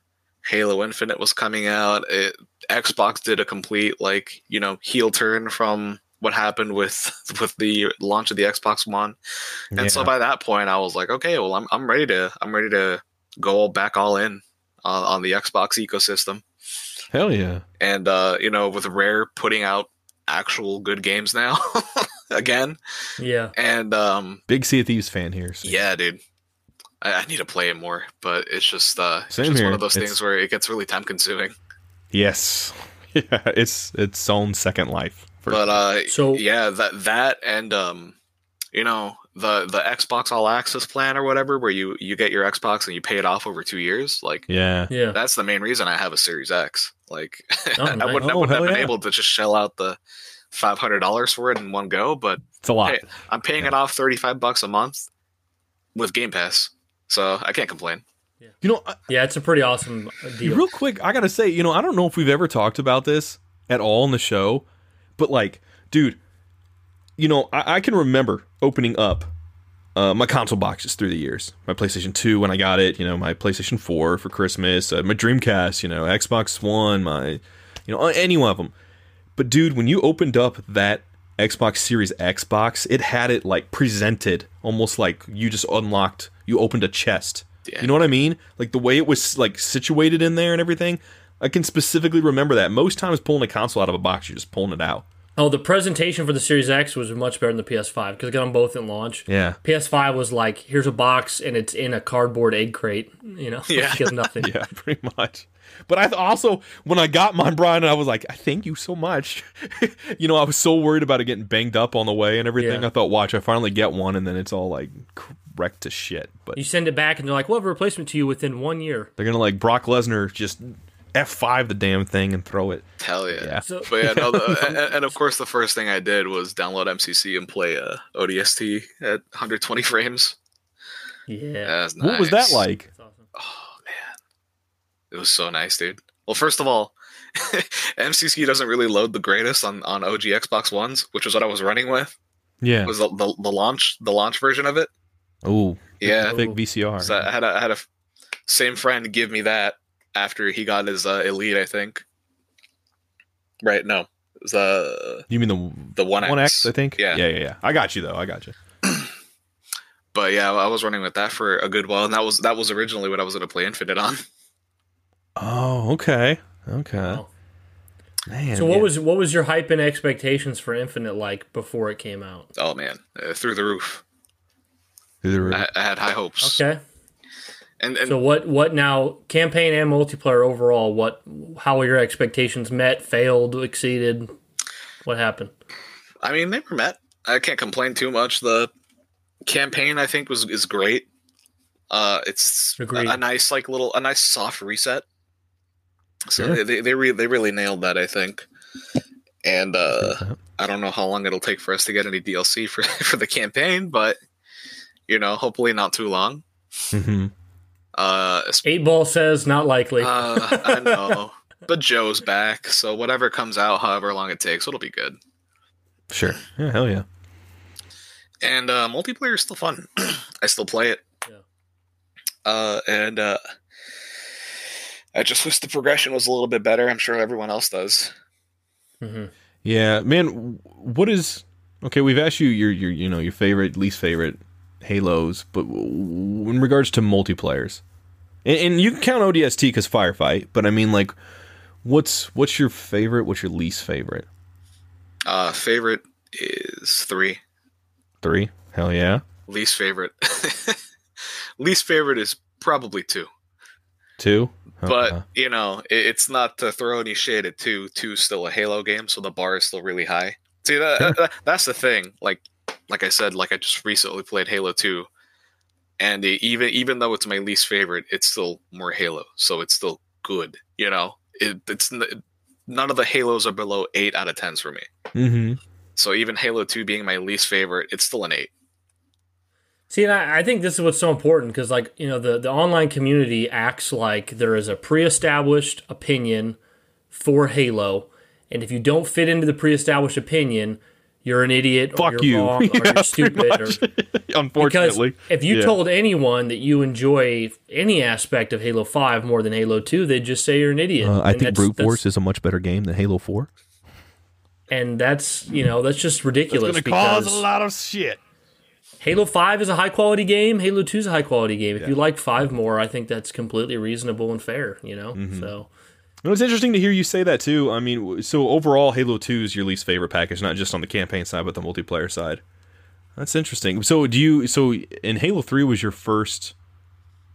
Halo Infinite was coming out. It, Xbox did a complete like you know heel turn from what happened with with the launch of the Xbox One, and so by that point, I was like, okay, well, I'm I'm ready to I'm ready to go all back all in on, on the Xbox ecosystem. Hell yeah. and uh, you know, with Rare putting out actual good games now again, Yeah, and um, Big Sea of Thieves fan here. so- yeah, dude, I, I need to play it more, but it's just uh, it's just here. one of those It's- things where it gets really time consuming. Yes. Yeah, it's its own second life. for But uh, So- yeah, that that and um, you know, the the Xbox All Access plan or whatever, where you you get your Xbox and you pay it off over two years, like. yeah. yeah. That's the main reason I have a Series X. Like, Oh, I wouldn't, I Oh, wouldn't have been yeah. able to just shell out the five hundred dollars for it in one go, but It's a lot. Hey, I'm paying it off 35 bucks a month with Game Pass. So I can't complain. You know, I- Yeah, it's a pretty awesome deal. real quick, I gotta say, you know, I don't know if we've ever talked about this at all in the show, but like, dude, you know, I, I can remember opening up uh, my console boxes through the years. My PlayStation 2 when I got it, you know, my PlayStation 4 for Christmas, uh, my Dreamcast, you know, Xbox One, my, you know, any one of them. But dude, when you opened up that Xbox Series X box, it had it like presented almost like you just unlocked, you opened a chest. Yeah. You know what I mean? Like the way it was like situated in there and everything. I can specifically remember that. Most times pulling a console out of a box, you're just pulling it out. Oh, the presentation for the Series X was much better than the PS5 because I got them both in launch. Yeah. PS5 was like, here's a box and it's in a cardboard egg crate. You know, Yeah. you nothing. Yeah, pretty much. But I th- also, when I got mine, Brian, I was like, I thank you so much. you know, I was so worried about it getting banged up on the way and everything. Yeah. I thought, watch, I finally get one, and then it's all like wrecked to shit. But You send it back and they're like, we'll have a replacement to you within one year. they're gonna like Brock Lesnar just F5 the damn thing and throw it. Hell yeah. Yeah. So, But yeah, no, the, and, and of course, the first thing I did was download MCC and play uh, ODST at 120 frames. yeah. That's What was that like? Awesome. Oh, man. It was so nice, dude. Well, first of all, MCC doesn't really load the greatest on, on OG Xbox Ones, which was what I was running with. Yeah. it Was the, the, the launch the launch version of it? Oh, Yeah. thick VCR. So I had a I had a f- same friend give me that after he got his uh, elite, I think. Right? No, it was uh, you mean the the one X. One X? I think. Yeah. Yeah, yeah, yeah. I got you though. I got you. But yeah, I was running with that for a good while, and that was that was originally what I was going to play Infinite on. Oh, okay. Okay. Wow. Man. So what yeah. was what was your hype and expectations for Infinite like before it came out? Oh man, uh, through the roof. Through the roof. I, I had high hopes. Okay. And and So what what now campaign and multiplayer overall, what how were your expectations met, failed, exceeded? What happened? I mean, they were met. I can't complain too much. The campaign, I think, was is great. Uh, it's a, a nice, like little, a nice soft reset. So Sure. they they they, re- they really nailed that, I think. And uh, I don't know how long it'll take for us to get any DLC for for the campaign, but you know, hopefully not too long. Mhm. Uh, Eight ball says not likely. uh I know. but Joe's back, so whatever comes out, however long it takes, it'll be good. Sure. Yeah, hell yeah. And uh, multiplayer is still fun. I still play it. Yeah. Uh, and uh, I just wish the progression was a little bit better. I'm sure everyone else does. hmm Yeah, man. What is okay? We've asked you your your you know your favorite, least favorite Halos, but in regards to multiplayers, and, and you can count ODST because firefight, but I mean like, what's what's your favorite? What's your least favorite? Uh, favorite is three. Three. Hell yeah. Least favorite. Least favorite is probably two. Two. But you know, it, it's not to throw any shade at two. Two's still a Halo game, so the bar is still really high. See that, that- that's the thing. Like like I said, like I just recently played Halo Two, and it, even even though it's my least favorite, it's still more Halo, so it's still good. You know, it, it's none of the Halos are below eight out of tens for me. Mm-hmm. So even Halo Two being my least favorite, it's still an eight. See, and I, I think this is what's so important because, like, you know, the, the online community acts like there is a pre established opinion for Halo. And if you don't fit into the pre established opinion, you're an idiot or Fuck you're you. wrong or Yeah, you're stupid. Or, much. because if you Yeah. told anyone that you enjoy any aspect of Halo 5 more than Halo 2, they'd just say you're an idiot. Uh, I And think Brute Force is a much better game than Halo Four. And that's, you know, that's just ridiculous It's gonna cause a lot of shit. Halo 5 is a high quality game. Halo 2 is a high quality game. If you like 5 more, I think that's completely reasonable and fair, you know? Mm-hmm. So, No, it's interesting to hear you say that too. I mean, so overall, Halo Two is your least favorite package, not just on the campaign side, but the multiplayer side. That's interesting. So, do you? So, in Halo Three was your first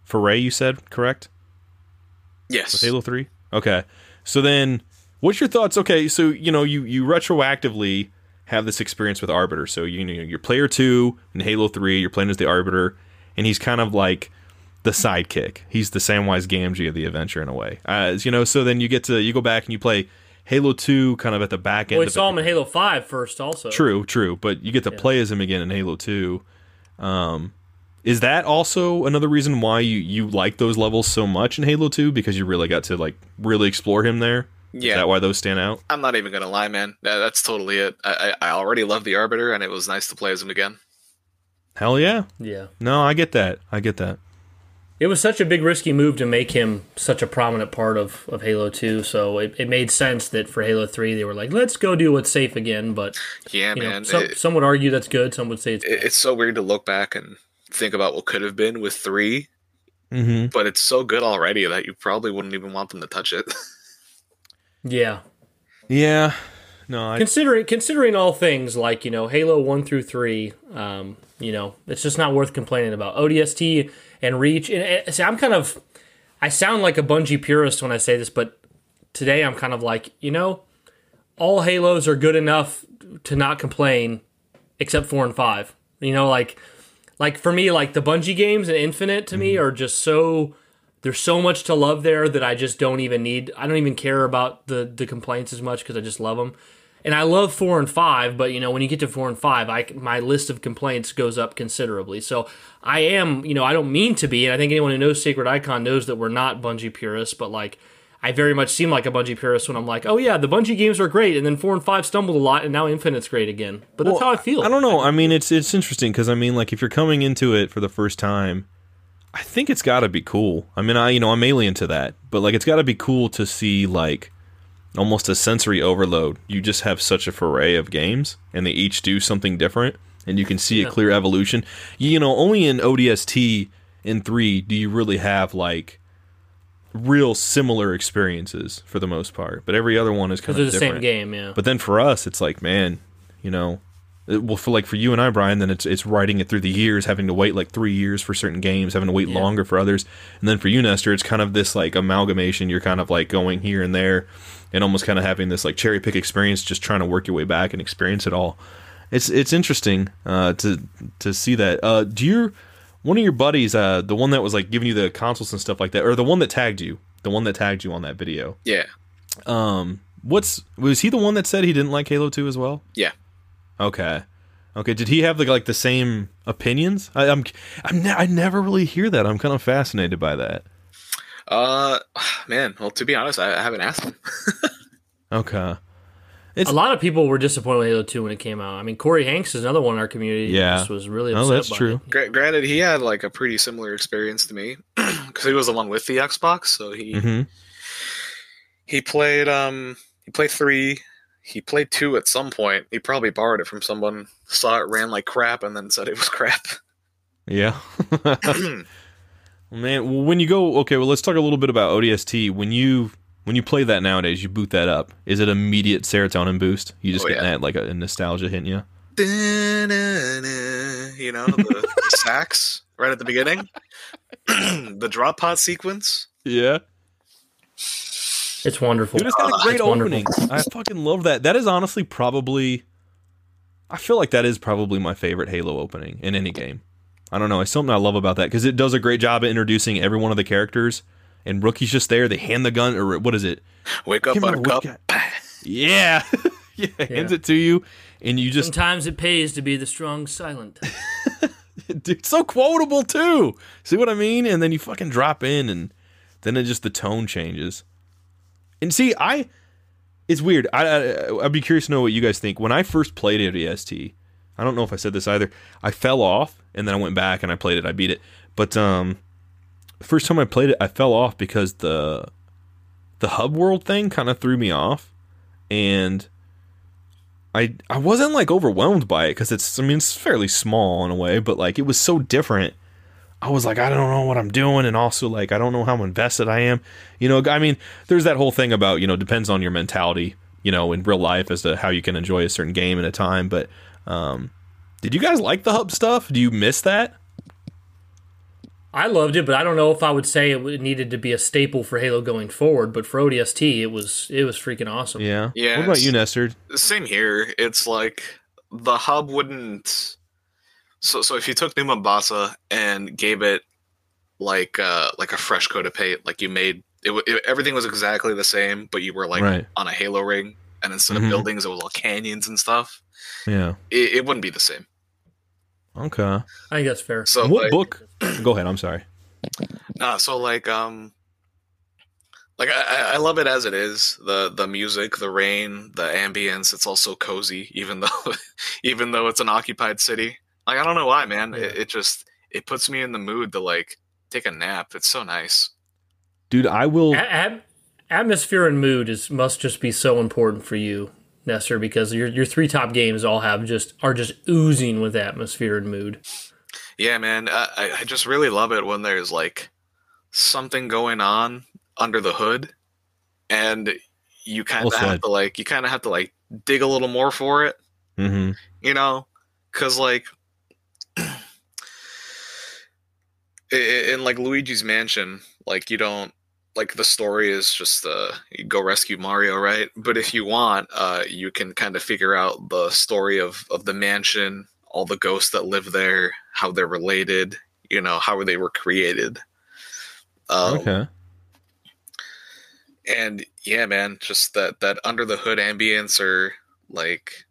foray? You said correct? Yes. Halo Three. Okay. So then, what's your thoughts? Okay, so you know, you you retroactively have this experience with Arbiter. So you know, you're player two in Halo Three. You're playing as the Arbiter, and he's kind of like the sidekick. He's the Samwise Gamgee of the adventure in a way. As you know, so then you get to you go back and you play Halo Two, kind of at the back end. well, we of saw it. him in Halo 5 first, also. True, true, but you get to play as him again in Halo Two. Um, is that also another reason why you you like those levels so much in Halo Two because you really got to like really explore him there? Yeah. that why those stand out? I'm not even gonna lie, man. That's totally it. I, I I already love the Arbiter, and it was nice to play as him again. Hell yeah! Yeah. No, I get that. I get that. It was such a big risky move to make him such a prominent part of, of Halo 2, so it, it made sense that for Halo 3 they were like, let's go do what's safe again, but Yeah, you know, man. some, it- some would argue that's good, some would say it's it- it's so weird to look back and think about what could have been with three, Mm-hmm. but it's so good already that you probably wouldn't even want them to touch it. Yeah. Yeah. No, I considering considering all things like you know Halo one through three, um, you know it's just not worth complaining about ODST and Reach. And, and see, I'm kind of I sound like a Bungie purist when I say this, but today I'm kind of like you know all Halos are good enough to not complain, except four and five. You know, like like for me, like the Bungie games and Infinite to me mm-hmm. are just so there's so much to love there that I just don't even need. I don't even care about the the complaints as much because I just love them. And I love four and five, but you know when you get to four and five, I my list of complaints goes up considerably. So I am, you know, I don't mean to be, and I think anyone who knows Sacred Icon knows that we're not Bungie purists, but like I very much seem like a Bungie purist when I'm like, oh yeah, the Bungie games are great, and then four and five stumbled a lot, and now Infinite's great again. But that's Well, how I feel. I don't know. I mean, it's it's interesting because I mean, like, if you're coming into it for the first time, I think it's got to be cool. I mean, I you know I'm alien to that, but like, it's got to be cool to see like almost a sensory overload. You just have such a foray of games, and they each do something different, and you can see a clear evolution. You know, only in ODST in three do you really have like real similar experiences for the most part, but every other one is kind of the different. same game, yeah. But then for us, it's like, man, you know, it, well, for like for you and I, Brian, then it's it's writing it through the years, having to wait like three years for certain games, having to wait Yeah. longer for others, and then for you, Nestor, it's kind of this like amalgamation. You're kind of like going here and there, and almost kind of having this like cherry pick experience, just trying to work your way back and experience it all. It's it's interesting uh, to to see that. Uh, do your one of your buddies, uh, the one that was like giving you the consoles and stuff like that, or the one that tagged you, the one that tagged you on that video? yeah. Um, what's was he the one that said he didn't like Halo Two as well? Yeah. Okay, okay. Did he have like like the same opinions? I, I'm I'm ne- I never really hear that. I'm kind of fascinated by that. Uh, man. Well, to be honest, I, I haven't asked him. Okay. It's- a lot of people were disappointed with Halo 2 when it came out. I mean, Corey Hanks is another one in our community. Yeah. just was really Oh, that's by true. it. Gra- granted, he had like a pretty similar experience to me because he was the one with the Xbox. So he hmm he played um he played three. He played two at some point. He probably borrowed it from someone, saw it ran like crap, and then said it was crap. Yeah. Man, well, when you go, okay, well, let's talk a little bit about ODST. When you when you play that nowadays, you boot that up. Is it immediate serotonin boost? You just Oh, get yeah. that like a, nostalgia hitting you. you know the, the sax right at the beginning, the drop pod sequence. Yeah, It's wonderful. dude, it's got a uh, great It's wonderful. opening. I fucking love that. That is honestly probably, I feel like that is probably my favorite Halo opening in any game. I don't know. It's something I love about that because it does a great job at introducing every one of the characters. And rookie's just there. They hand the gun, or what is it? Wake up, Can't remember which Buttercup. Yeah, yeah, hands it to you, and you just Sometimes it pays to be the strong silent. dude, so quotable too. See what I mean? And then you fucking drop in, and then it just the tone changes. And see, I it's weird. I, I I'd be curious to know what you guys think. When I first played ODST, I don't know if I said this either. I fell off, and then I went back and I played it. I beat it, but um, the first time I played it, I fell off because the the hub world thing kind of threw me off, and I I wasn't like overwhelmed by it because it's I mean it's fairly small in a way, but like it was so different. I was like I don't know what I'm doing, and also like I don't know how invested I am. You know, I mean, there's that whole thing about you know depends on your mentality. You know, in real life as to how you can enjoy a certain game at a time. But um, did you guys like the hub stuff? Do you miss that? I loved it, but I don't know if I would say it needed to be a staple for Halo going forward. But for ODST, it was it was freaking awesome. Yeah. Yeah, What about you, Nestor? Same here. It's like the hub wouldn't. So so if you took New Mombasa and gave it like uh like a fresh coat of paint, like you made it, w- it everything was exactly the same, but you were like Right. on a Halo ring, and instead Mhm. of buildings, it was all canyons and stuff. Yeah. It, it wouldn't be the same. Okay. I think that's fair. So what like, book? Go ahead. I'm sorry. Uh, so like um like I, I- I love it as it is. The the music, the rain, the ambience, it's also cozy, even though even though it's an occupied city. Like I don't know why, man. It, it just it puts me in the mood to like take a nap. It's so nice. Dude, I will. A- at- atmosphere and mood is must just be so important for you, Nestor, because your your three top games all have just are just oozing with atmosphere and mood. Yeah, man. I, I- I just really love it when there's like something going on under the hood, and you kind of have to like you kind of have to like dig a little more for it. hmm you know because like i- i- in like luigi's mansion like you don't like the story is just uh go rescue mario right but if you want uh you can kind of figure out the story of of the mansion all the ghosts that live there how they're related you know how they were created um, okay. and yeah man just that that under the hood ambience or like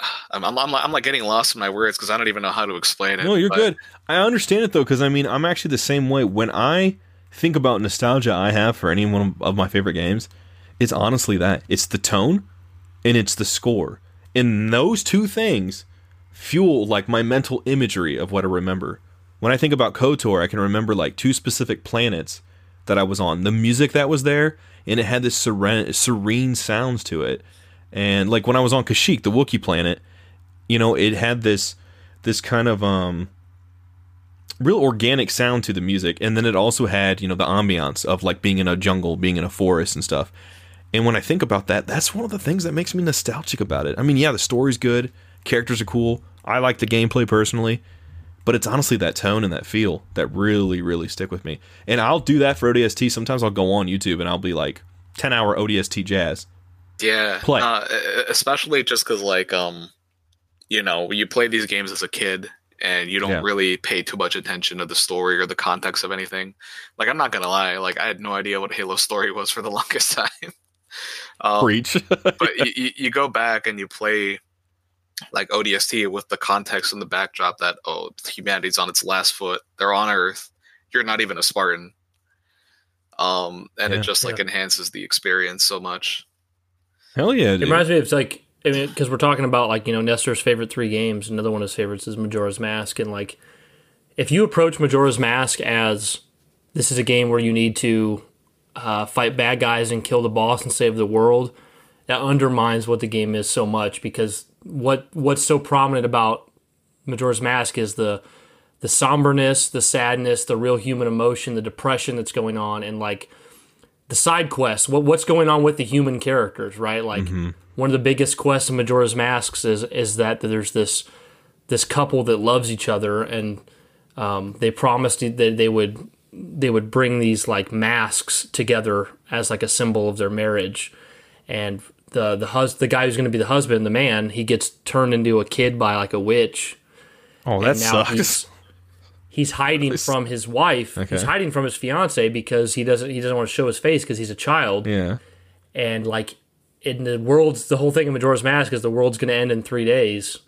I'm, I'm, I'm, I'm like getting lost in my words because I don't even know how to explain it. No, you're but- good. I understand it though, because I mean, I'm actually the same way. When I think about nostalgia, I have for any one of my favorite games, it's honestly that it's the tone and it's the score, and those two things fuel like my mental imagery of what I remember. When I think about KOTOR, I can remember like two specific planets that I was on, the music that was there, and it had this serene, serene sounds to it. And like when I was on Kashyyyk, the Wookiee planet, you know, it had this this kind of um real organic sound to the music and then it also had you know the ambiance of like being in a jungle being in a forest and stuff. And when i think about that that's one of the things that makes me nostalgic about it. I mean yeah the story's good characters are cool i like the gameplay personally but it's honestly that tone and that feel that really really stick with me. And i'll do that for odst sometimes i'll go on youtube and i'll be like 10 hour odst jazz. Yeah, Play. uh, especially just because like um, you know, you play these games as a kid and you don't Yeah. really pay too much attention to the story or the context of anything. Like I'm not gonna lie, like I had no idea what Halo story was for the longest time. um, preach but you, you, you go back and you play like ODST with the context and the backdrop that oh humanity's on its last foot, they're on Earth, you're not even a Spartan. um, and Yeah. it just like Yeah. enhances the experience so much. Hell yeah, It reminds me of like I mean, because we're talking about like you know Nestor's favorite three games. Another one of his favorites is Majora's Mask, and like if you approach Majora's Mask as this is a game where you need to uh, fight bad guys and kill the boss and save the world, that undermines what the game is so much. Because what what's so prominent about Majora's Mask is the the somberness, the sadness, the real human emotion, the depression that's going on, and like the side quests. What what's going on with the human characters, right? Like one of the biggest quests in Majora's Masks is is that there's this this couple that loves each other, and um, they promised that they would they would bring these like masks together as like a symbol of their marriage, and the the hus- the guy who's going to be the husband, the man, he gets turned into a kid by like a witch, oh, that sucks. he's he's hiding from his wife. He's hiding from his fiance because he doesn't he doesn't want to show his face because he's a child. Yeah. And like in the world's the whole thing of Majora's Mask is the world's going to end in three days,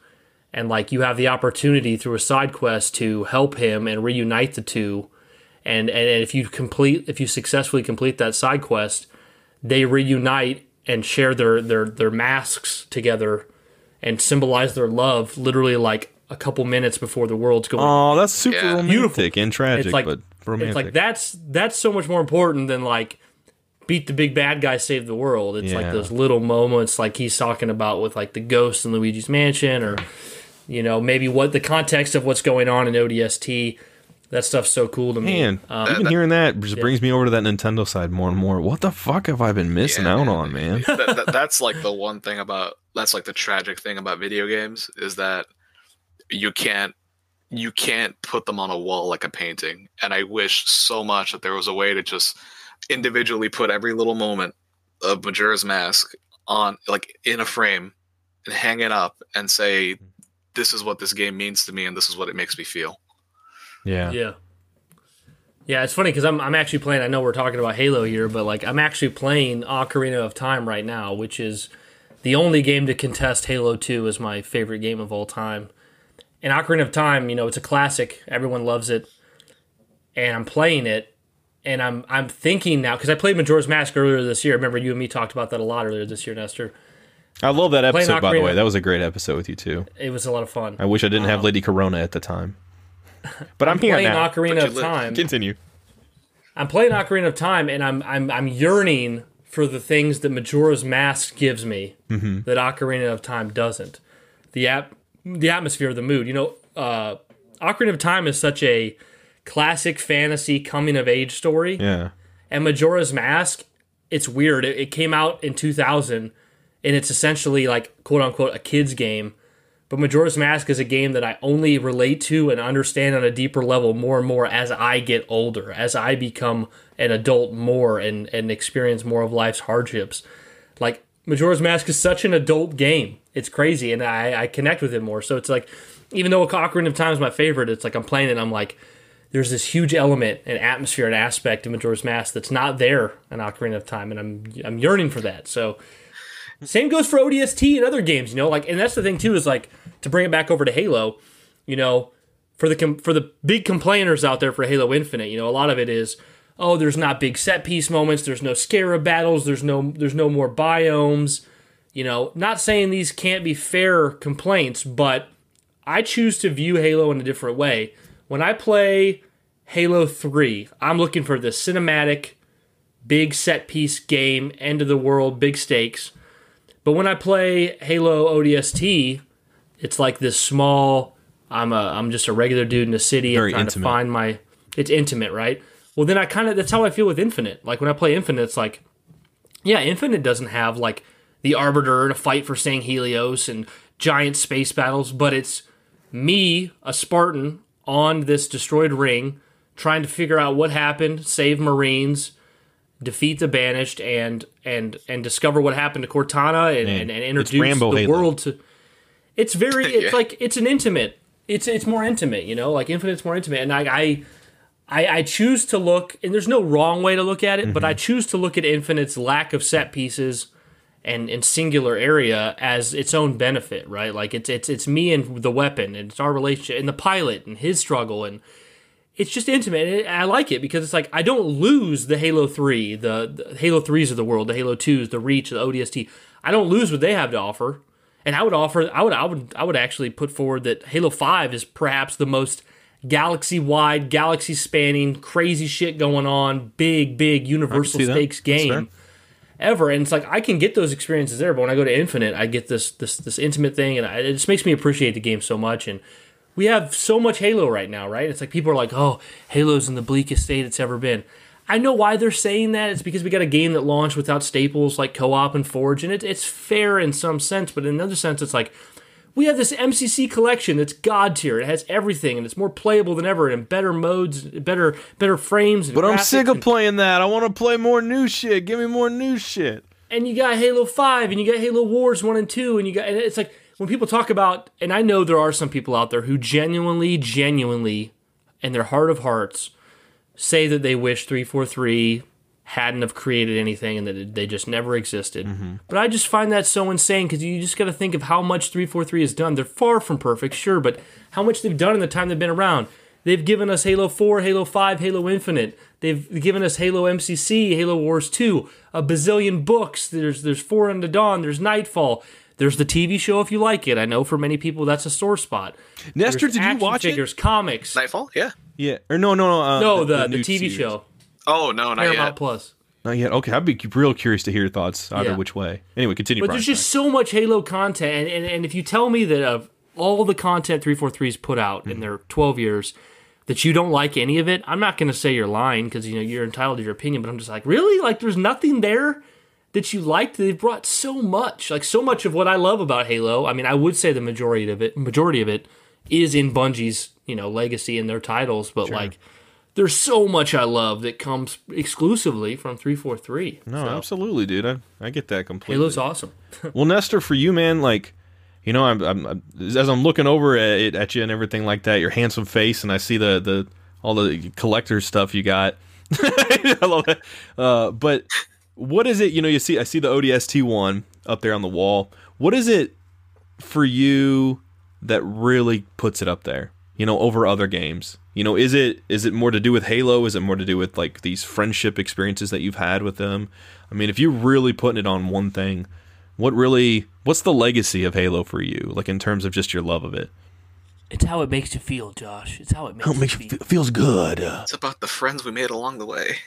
and like you have the opportunity through a side quest to help him and reunite the two. And, and if you complete if you successfully complete that side quest, they reunite and share their their their masks together and symbolize their love literally like a couple minutes before the world's going Oh, that's super Yeah. romantic and tragic, it's like but romantic. it's like that's that's so much more important than like beat the big bad guy save the world it's Yeah. like those little moments like he's talking about with like the ghost in luigi's mansion or you know maybe what the context of what's going on in odst that stuff's so cool to me Man, um, even hearing that just brings me over to that Nintendo side more and more. What the fuck have I been missing Yeah, out man. on, man? that, that, that's like the one thing about that's like the tragic thing about video games is that you can't you can't put them on a wall like a painting and i wish so much that there was a way to just individually put every little moment of majora's mask on like in a frame and hang it up and say this is what this game means to me and this is what it makes me feel. Yeah. yeah. Yeah it's funny because I'm, I'm actually playing i know we're talking about halo here but like i'm actually playing ocarina of time right now which is the only game to contest halo 2 as my favorite game of all time. And ocarina of time you know it's a classic. Everyone loves it. And i'm playing it and i'm i'm thinking now because i played majora's mask earlier this year remember you and me talked about that a lot earlier this year nestor I love that Playing episode, by the way. That was a great episode with you, too. it was a lot of fun I wish I didn't have Lady Corona at the time. But I'm, here playing now. ocarina of time Continue. I'm playing Ocarina of Time, and I'm I'm I'm yearning for the things that Majora's Mask gives me that Ocarina of Time doesn't. The ap- the atmosphere, of the mood. You know, uh, Ocarina of Time is such a classic fantasy coming of age story, Yeah. and Majora's Mask. It's weird. It, it came out in 2000, and it's essentially like quote unquote a kids game. But Majora's Mask is a game that I only relate to and understand on a deeper level more and more as I get older, as I become an adult more and, and experience more of life's hardships. Like Majora's Mask is such an adult game. It's crazy, and I, I connect with it more. So it's like, even though Ocarina of Time is my favorite, it's like I'm playing it. And I'm like, there's this huge element and atmosphere and aspect of Majora's Mask that's not there in Ocarina of Time, and I'm I'm yearning for that. So same goes for ODST and other games, you know. Like, and that's the thing too is like to bring it back over to Halo, you know, for the for the big complainers out there for Halo Infinite, you know, a lot of it is, oh, there's not big set piece moments, there's no scarab battles, there's no there's no more biomes, you know. Not saying these can't be fair complaints, but I choose to view Halo in a different way. When I play Halo 3, I'm looking for the cinematic, big set piece game, end of the world, big stakes. But when I play Halo ODST, it's like this small. I'm a I'm just a regular dude in a city Very and trying intimate. to find my. It's intimate, right? Well, then I kind of that's how I feel with Infinite. Like when I play Infinite, it's like, yeah, Infinite doesn't have like the Arbiter and a fight for Sanghelios and giant space battles, but it's me, a Spartan, on this destroyed ring, trying to figure out what happened, save Marines, defeat the Banished, and and and discover what happened to Cortana, and, Man, and, and introduce the Halo. world to. It's very. It's Yeah. like it's an intimate. It's it's more intimate, you know. Like Infinite's more intimate, and I. I I, I choose to look, and there's no wrong way to look at it, but mm-hmm. I choose to look at Infinite's lack of set pieces and, and singular area as its own benefit, right? Like it's it's it's me and the weapon, and it's our relationship, and the pilot and his struggle, and it's just intimate. and I like it because it's like I don't lose the Halo Three, the, the Halo Threes of the world, the Halo Twos, the Reach, the ODST. I don't lose what they have to offer, and I would offer, I would, I would, I would actually put forward that Halo Five is perhaps the most galaxy wide, galaxy spanning, crazy shit going on, big, big universal that. stakes game ever. And it's like I can get those experiences there, but when I go to Infinite, I get this this this intimate thing, and I, it just makes me appreciate the game so much. And we have so much Halo right now, right? It's like people are like, "Oh, Halo's in the bleakest state it's ever been." I know why they're saying that. It's because we got a game that launched without staples like co-op and Forge, and it, it's fair in some sense, but in another sense, it's like we have this MCC collection that's god tier. It has everything, and it's more playable than ever, and better modes, better better frames. And But I'm sick of playing that. I want to play more new shit. Give me more new shit. and you got Halo Five, and you got Halo Wars One and Two, and you got and it's like when people talk about, and I know there are some people out there who genuinely, genuinely, in their heart of hearts, say that they wish three four three hadn't have created anything and that they just never existed. But I just find that so insane because you just got to think of how much 343 has done. They're far from perfect, sure, but how much they've done in the time they've been around. They've given us Halo 4, Halo 5, Halo Infinite. They've given us Halo MCC, Halo Wars 2, a bazillion books. There's there's Forward Unto Dawn, there's Nightfall. There's the TV show if you like it. I know for many people that's a sore spot. Nestor, There's did you watch figures, comics. Nightfall? Yeah. it? Yeah. Or no, no, no. Uh, no, the, the, new TV series. show, Oh no, not Paramount yet. Plus. Not yet. Okay, I'd be real curious to hear your thoughts either Yeah. which way. Anyway, continue. But Brian. there's just so much Halo content, and, and, and if you tell me that of all the content 343's put out Mm-hmm. in their 12 years, that you don't like any of it, I'm not going to say you're lying because you know you're entitled to your opinion. But I'm just like, really, like there's nothing there that you liked. They've brought so much, like so much of what I love about Halo. I mean, I would say the majority of it, majority of it, is in Bungie's you know legacy and their titles, but like. There's so much I love that comes exclusively from 343. no, So, absolutely, dude. I, I get that completely. Halo's awesome. Well, Nestor, for you, man, like, you know, I'm, I'm, I'm as I'm looking over at, it, at you and everything like that, your handsome face, and I see the the all the collector stuff you got. I love that. Uh, but what is it? You know, you see, I see the ODST one up there on the wall. What is it for you that really puts it up there? You know, over other games. You know, is it is it more to do with Halo? Is it more to do with like these friendship experiences that you've had with them? I mean, if you're really putting it on one thing, what really what's the legacy of Halo for you? Like in terms of just your love of it? It's how it makes you feel, Josh. It's how it makes, you feel. feels good. It's about the friends we made along the way.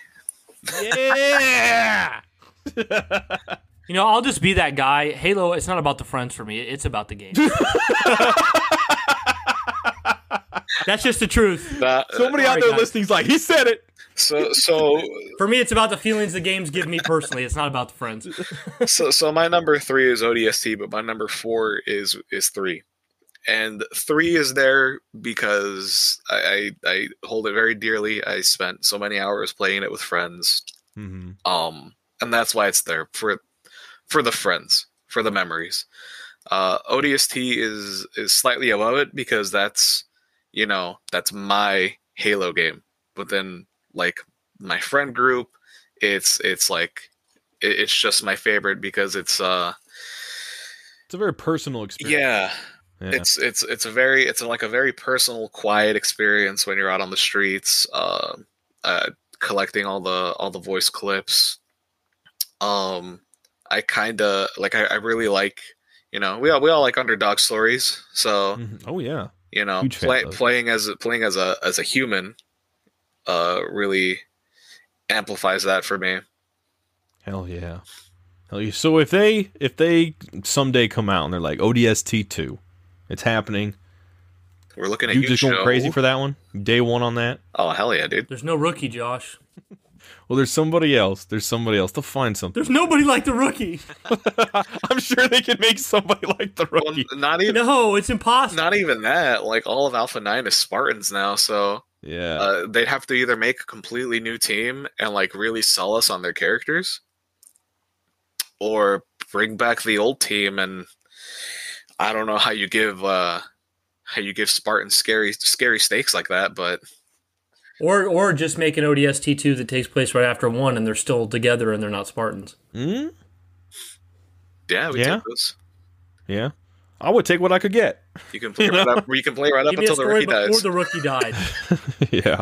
Yeah. You know, I'll just be that guy. Halo, it's not about the friends for me. It's about the game. That's just the truth. That, Somebody Sorry, out there guys. listening's like, he said it. so so For me, it's about the feelings the games give me personally. It's not about the friends. so so my number three is ODST, but my number four is is three, and three is there because I I, I hold it very dearly. I spent so many hours playing it with friends, Mm-hmm. um, and that's why it's there for for the friends, for the memories. Uh, ODST is is slightly above it because that's you know that's my Halo game. But then like my friend group, it's it's like it's just my favorite because it's uh It's a very personal experience. yeah Yeah. it's it's it's a very it's like a very personal quiet experience when you're out on the streets uh, uh collecting all the all the voice clips um i kind of like I, I really like you know we all we all like underdog stories so Mhm. Oh yeah. You know play, playing as playing as a as a human uh really amplifies that for me Hell yeah. Hell yeah. So if they if they someday come out and they're like ODST two, it's happening. we're looking at You you, just going crazy for that one? Day one on that? oh hell yeah dude There's no rookie, Josh. Well, there's somebody else. There's somebody else. They'll find something. There's nobody like the rookie. I'm sure they can make somebody like the well, rookie. not even No, it's impossible. not even that like all of alpha 9 is spartans now so Yeah. uh, they'd have to either make a completely new team and like really sell us on their characters or bring back the old team and i don't know how you give uh how you give spartans scary scary stakes like that but Or or just make an ODST two that takes place right after one, and they're still together and they're not Spartans. Mm? yeah we Yeah? take those Yeah. I would take what I could get. You can play right up. You can play right up Give me until the rookie before dies. the rookie died. yeah.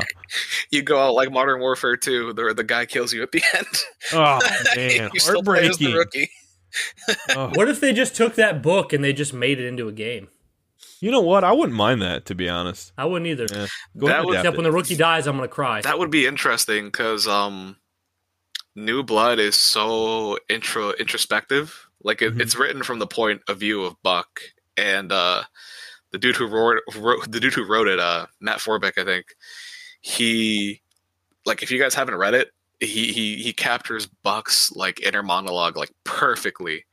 You go out like Modern Warfare 2, the the guy kills you at the end. Oh man, you still play as the heartbreaking. rookie. Oh. what if they just took that book and they just made it into a game? You know what? I wouldn't mind that to be honest. I wouldn't either. Yeah. Go That ahead would- Except it. when the rookie dies, I'm gonna cry. That would be interesting because um, New Blood is so intro introspective. Like it, Mhm. it's written from the point of view of Buck and uh, the dude who wrote, wrote the dude who wrote it, uh, Matt Forbeck, I think. He like if you guys haven't read it, he he he captures Buck's like inner monologue like perfectly.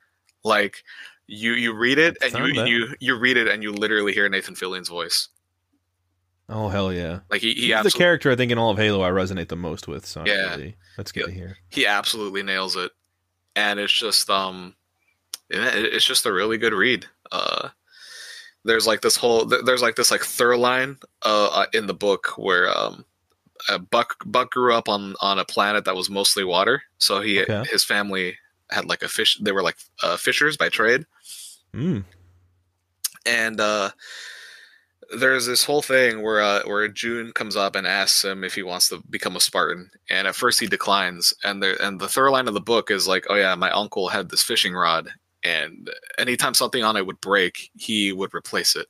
Like you you read it and you you you read it and you literally hear Nathan Fillion's voice. Oh hell yeah! Like he he He's the character I think in all of Halo I resonate the most with. So Yeah. really, that's good to hear. he absolutely nails it and it's just um it's just a really good read uh there's like this whole there's like this like third line uh uh, in the book where um uh, buck buck grew up on on a planet that was mostly water so he Okay. his family had like a fish they were like uh, fishers by trade Mm. and uh there's this whole thing where uh, where June comes up and asks him if he wants to become a Spartan, and at first he declines. And the and the third line of the book is like, "Oh yeah, my uncle had this fishing rod, and anytime something on it would break, he would replace it."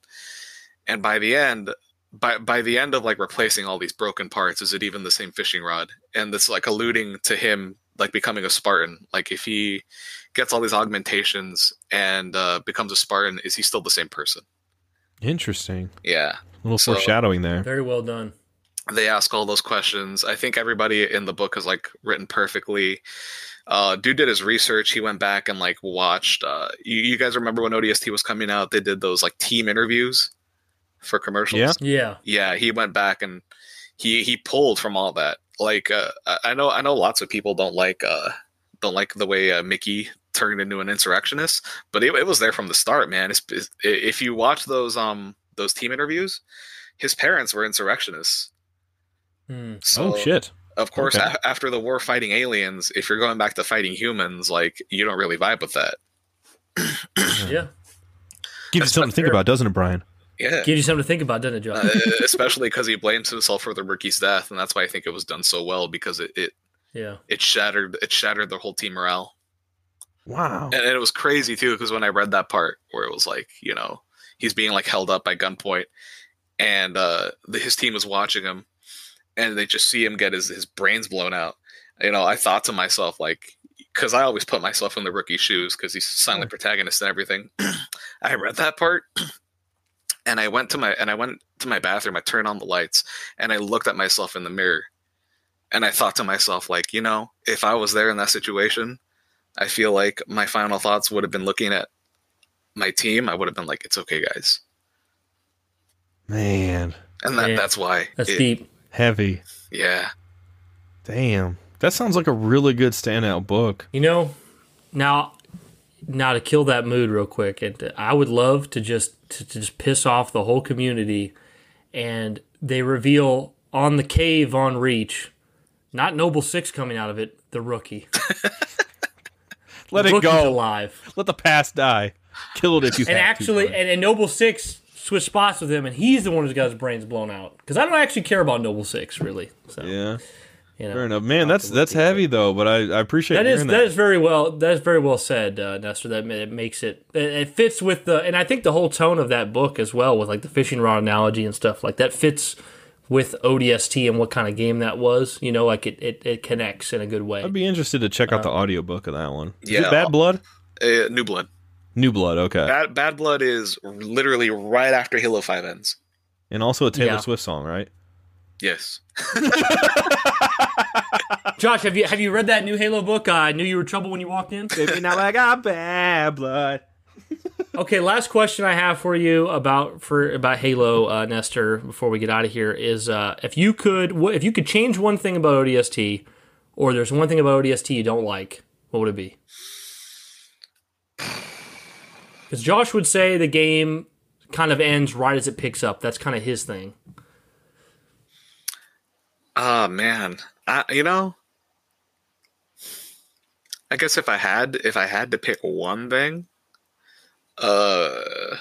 And by the end, by by the end of like replacing all these broken parts, is it even the same fishing rod? And this like alluding to him like becoming a Spartan. Like if he gets all these augmentations and uh, becomes a Spartan, is he still the same person? Interesting. Yeah. A little So- foreshadowing there. Very well done. they ask all those questions. I think everybody in the book is like written perfectly. Uh, dude did his research. He went back and like watched. Uh, you, you guys remember when ODST was coming out? They did those like team interviews for commercials. Yeah. Yeah. yeah. He went back and he he pulled from all that. Like uh, I I know I know lots of people don't like uh, don't like the way uh, Mickey turned into an insurrectionist, but it, it was there from the start, man. It's, it's, if you watch those um those team interviews, his parents were insurrectionists. Hmm. So, oh shit! Of course, Okay. a- after the war fighting aliens, if you're going back to fighting humans, like you don't really vibe with that. Yeah. Gives you something to think fair. about, doesn't it, Brian? Yeah, Gives you something to think about, doesn't it, Josh? uh, especially because he blames himself for the rookie's death, and that's why I think it was done so well because it it, yeah. it shattered it shattered their whole team morale, Wow. and, and it was crazy too because when I read that part where it was like you know he's being like held up by gunpoint, and uh, the, his team is watching him, and they just see him get his his brains blown out. You know, I thought to myself like because I always put myself in the rookie's shoes because he's silent protagonist and everything. I read that part and I went to my and I went to my bathroom, I turned on the lights, and I looked at myself in the mirror. And I thought to myself, like, you know, if I was there in that situation, I feel like my final thoughts would have been looking at my team. I would have been like, it's okay, guys. Man, And that, Man, that's why. That's it- deep. heavy. Yeah. Damn. That sounds like a really good standout book. You know, now, now to kill that mood real quick, and I would love to just to, to just piss off the whole community, and they reveal on the cave on Reach, not Noble Six coming out of it, the rookie. Let The it go. alive, Let the past die. Kill it if you and have actually, to. and, and Noble Six switched spots with him, and he's the one who's got his brains blown out. Because I don't actually care about Noble Six really. So yeah, you know. fair enough. Man, that's that's heavy though, but I, I appreciate That is hearing that is very well that is very well said, uh, Nestor. That it makes it it it fits with the and I think the whole tone of that book as well with like the fishing rod analogy and stuff like that fits with ODST and what kind of game that was. You know, like it it, it connects in a good way. I'd be interested to check out the audiobook of that one. Is Yeah. it Bad Blood? Uh, New Blood. New Blood, okay. Bad, Bad Blood is literally right after Halo 5 ends. And also a Taylor Yeah. Swift song, right? Yes. Josh, have you have you read that new Halo book? Uh, I knew you were trouble when you walked in. Baby, now I got bad blood. Okay, last question I have for you about for about Halo, uh, Nestor. Before we get out of here, is uh, if you could wh- if you could change one thing about ODST, or there's one thing about ODST you don't like, what would it be? Because Josh would say the game kind of ends right as it picks up. That's kind of his thing. Ah man, I, you know, I guess if I had if I had to pick one thing, Uh,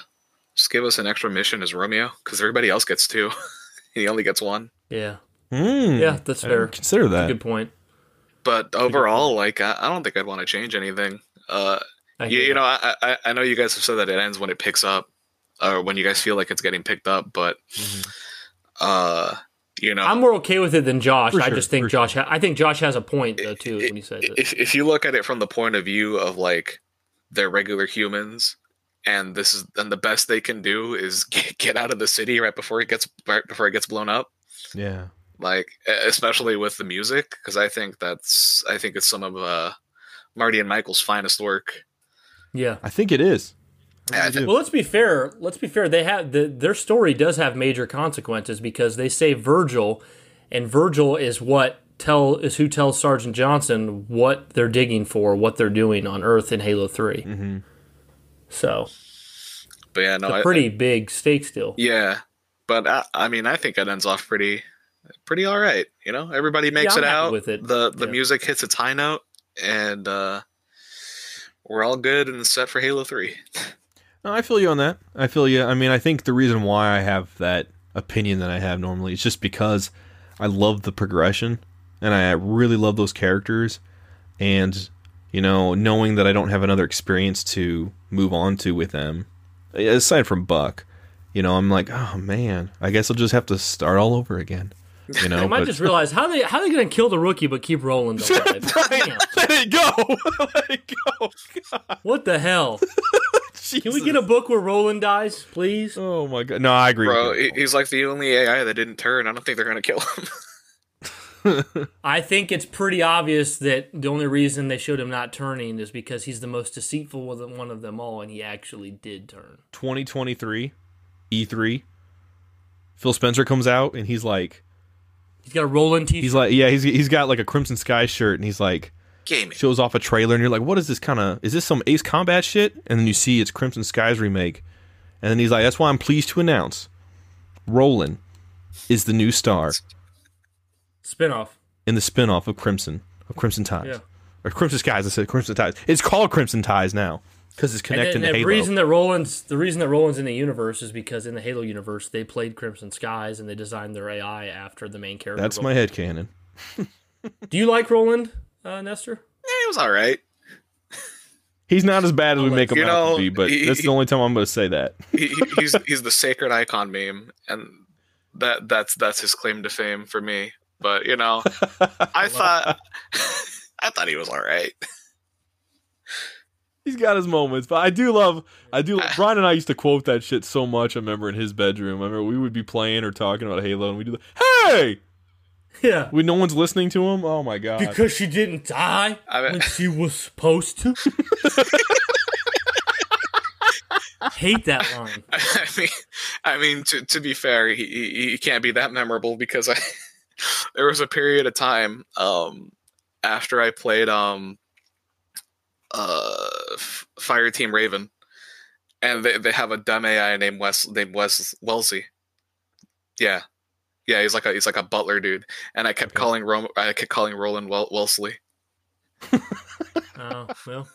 just give us an extra mission as Romeo, because everybody else gets two. he only gets one. Yeah. Hmm. Yeah, that's I fair. didn't Consider that. Good point. But overall, like I, I don't think I'd want to change anything. Uh, you, you know, I, I I know you guys have said that it ends when it picks up, or when you guys feel like it's getting picked up. But Mhm. uh, you know, I'm more okay with it than Josh. For I just think for Josh. Ha- I think Josh has a point though too when he says it. if if you look at it from the point of view of like they're regular humans and this is and the best they can do is get, get out of the city right before it gets right before it gets blown up Yeah. like especially with the music because i think that's i think it's some of uh marty and michael's finest work Yeah. I think it is. I Yeah, I really think- do. Well, let's be fair. Let's be fair. They have the, their story does have major consequences because they save Virgil, and Virgil is what tell is who tells Sergeant Johnson what they're digging for, what they're doing on Earth in Halo 3 Mm-hmm. So but yeah no it's a I- pretty big stake still. yeah but I, I mean i think it ends off pretty pretty all right you know everybody makes I'm it out with it. the the Yeah. music hits its high note and uh we're all good and set for halo 3 No, I feel you on that. I feel you. I mean, I think the reason why I have that opinion that I have normally is just because I love the progression and I really love those characters. And, you know, knowing that I don't have another experience to move on to with them, aside from Buck, you know, I'm like, oh man, I guess I'll just have to start all over again. You know, I might but- just realize how they how they going to kill the rookie but keep rolling. Damn, let it go. let it go. God, what the hell? Can we get a book where Roland dies, please? Oh my god! No, I agree. Bro, with he's like the only AI that didn't turn. I don't think they're gonna kill him. I think it's pretty obvious that the only reason they showed him not turning is because he's the most deceitful one of them all, and he actually did turn. 2023 E3 E Phil Spencer comes out and he's like He's got a Roland t he's like yeah he's he's got like a Crimson Sky shirt and he's like Gaming. shows off a trailer and you're like what is this kind of is this some Ace Combat shit and then you see it's Crimson Skies remake and then he's like that's why I'm pleased to announce Roland is the new star spinoff. in the spin-off of Crimson of Crimson Ties Yeah. or Crimson Skies I said Crimson Ties it's called Crimson Ties now because it's And connected then to the Halo reason that Roland's the reason that Roland's in the universe is because in the Halo universe they played Crimson Skies and they designed their AI after the main character. that's my Roland. head canon Do you like Roland, uh, Nestor? Yeah, he was all right. he's not as bad as we let make him you out know, to be but he- that's the only time I'm going to say that He, he- he's he's the sacred icon meme, and that that's that's his claim to fame for me. But you know, I thought I thought he was all right. He's got his moments, but I do love, I do. Ah. Brian and I used to quote that shit so much. I remember in his bedroom. I remember we would be playing or talking about Halo, and we do the hey, Yeah. when no one's listening to him. Oh my god! Because she didn't die I mean- when she was supposed to. Hate that line. I mean, I mean to to be fair, he he, he can't be that memorable because I there was a period of time um after I played um uh F- Fireteam Raven, and they they have a dumb AI named Wes named Wes Wellesley. Yeah, yeah, he's like a he's like a butler dude, and I kept Okay. calling Rom- I kept calling Roland Wel- Wellesley. Oh well,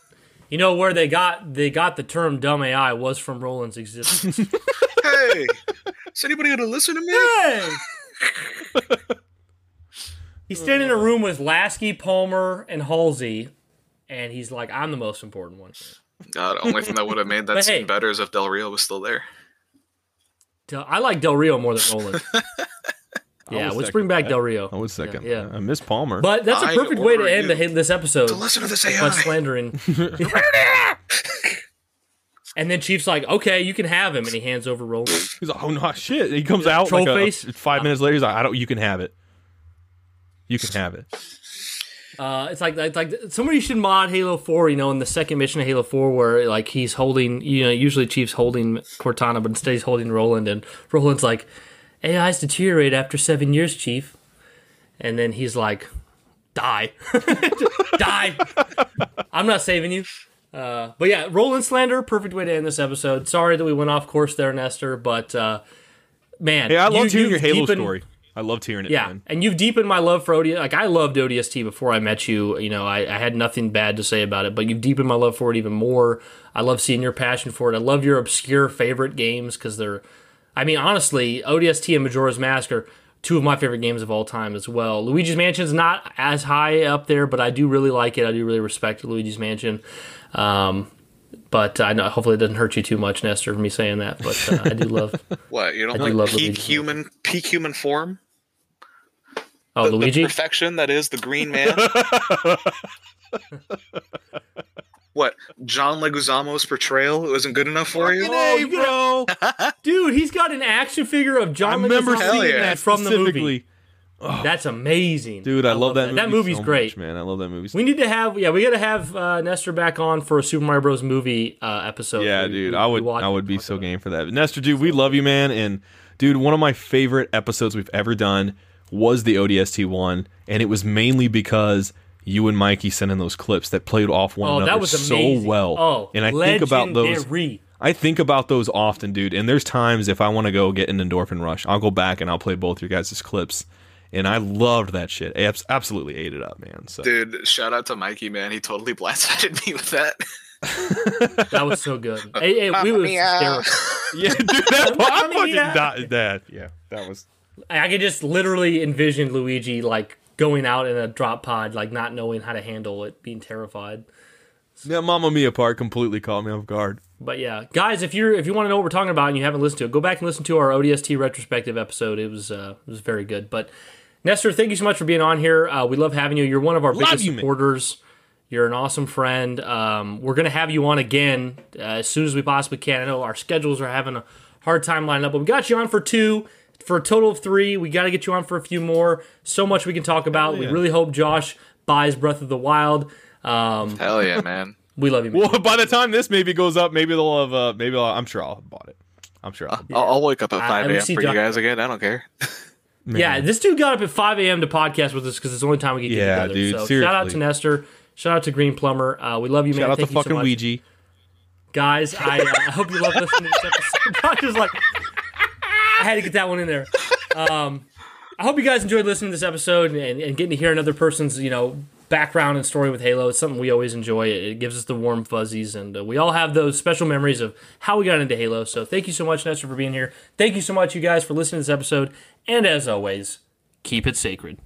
you know where they got they got the term "dumb AI" was from Roland's existence. hey, is anybody gonna listen to me? hey, he's standing in a oh. room with Lasky, Palmer, and Halsey, and he's like, "I'm the most important one." God, only thing that would have made that scene hey. better is if Del Rio was still there. Del- I like Del Rio more than Roland. Yeah, let's bring back that. Del Rio. I would second. Yeah, that. I miss Palmer. But that's a perfect way to order end the, you this episode To listen to this by slandering. and then Chief's like, "Okay, you can have him," and he hands over Roland. he's like, oh no, shit! He comes out troll like a- face? five minutes later. He's like, I don't. You can have it. You can have it. Uh, it's like it's like somebody should mod Halo Four. You know, in the second mission of Halo Four, where like he's holding, you know, usually Chief's holding Cortana, but instead he's holding Roland, and Roland's like, "AIs deteriorate after seven years, Chief," and then he's like, "Die, die! I'm not saving you." Uh, but yeah, Roland slander, perfect way to end this episode. Sorry that we went off course there, Nestor, but uh, man, Hey, I loved you- hearing your Halo deepened- story. I love Tyranid. Yeah, man. and you've deepened my love for ODST. Like I loved ODST before I met you. You know, I, I had nothing bad to say about it, but you've deepened my love for it even more. I love seeing your passion for it. I love your obscure favorite games because they're. I mean, honestly, ODST and Majora's Mask are two of my favorite games of all time as well. Luigi's Mansion's not as high up there, but I do really like it. I do really respect Luigi's Mansion. Um, but I know hopefully it doesn't hurt you too much, Nestor, for me saying that. But uh, I do love. What you don't I do love like peak Luigi. human peak human form? Oh, The- the Luigi. perfection that is the Green Man. what John Leguizamo's portrayal wasn't good enough for you? Oh, Hey, you bro. Dude, he's got an action figure of John. I John remember Leguizamo seeing yeah. that from the movie. specifically. That's amazing, Dude, I, love, that movie. That movie's so great. much, man. I love that movie. We need to have yeah, we got to have uh, Nestor back on for a Super Mario Bros. movie uh, episode. yeah, We- dude, we- I would, watch I would be so about game for that. But Nestor, dude, we love you, man, and dude, one of my favorite episodes we've ever done was the ODST one, and it was mainly because you and Mikey sent in those clips that played off one Oh, another that was so well. Oh, and I think about those. I think about those often, dude. And there's times if I want to go get an endorphin rush, I'll go back and I'll play both your guys' clips. And I loved that shit. I absolutely ate it up, man. So Dude, shout out to Mikey, man. He totally blindsided me with that. That was so good. Hey, hey, we was yeah, dude, that, I fucking mia. died. That yeah, that was. I could just literally envision Luigi like going out in a drop pod, like not knowing how to handle it, being terrified. Yeah, Mamma Mia part completely caught me off guard. But yeah, guys, if you're if you want to know what we're talking about and you haven't listened to it, go back and listen to our ODST retrospective episode. It was uh, it was very good. But Nestor, thank you so much for being on here. Uh, we love having you. You're one of our biggest you, man. supporters. You're an awesome friend. Um, we're gonna have you on again uh, as soon as we possibly can. I know our schedules are having a hard time lining up, but we got you on for two. For a total of three, we got to get you on for a few more. So much we can talk about. We really hope Josh buys Breath of the Wild. Um, Hell yeah, man. we love you. Man. Well, by the time this maybe goes up, maybe they'll have. Uh, maybe I'll, I'm sure I'll have bought it. I'm sure. I'll, I'll, I'll wake up at 5 a.m. for Doc- you guys again. I don't care. man. Yeah, this dude got up at 5 a.m. to podcast with us because it's the only time we get Yeah, together. dude, so shout out to. Nestor. Shout out to Green Plumber. Uh, we love you, man. Shout out to Thank you so fucking much. Ouija. Guys, I, uh, I hope you love listening to this episode. Josh is like, I had to get that one in there. Um, I hope you guys enjoyed listening to this episode and, and getting to hear another person's, you know, background and story with Halo. It's something we always enjoy. It, gives us the warm fuzzies, and uh, we all have those special memories of how we got into Halo. So thank you so much, Nestor, for being here. Thank you so much, you guys, for listening to this episode. And as always, keep it sacred.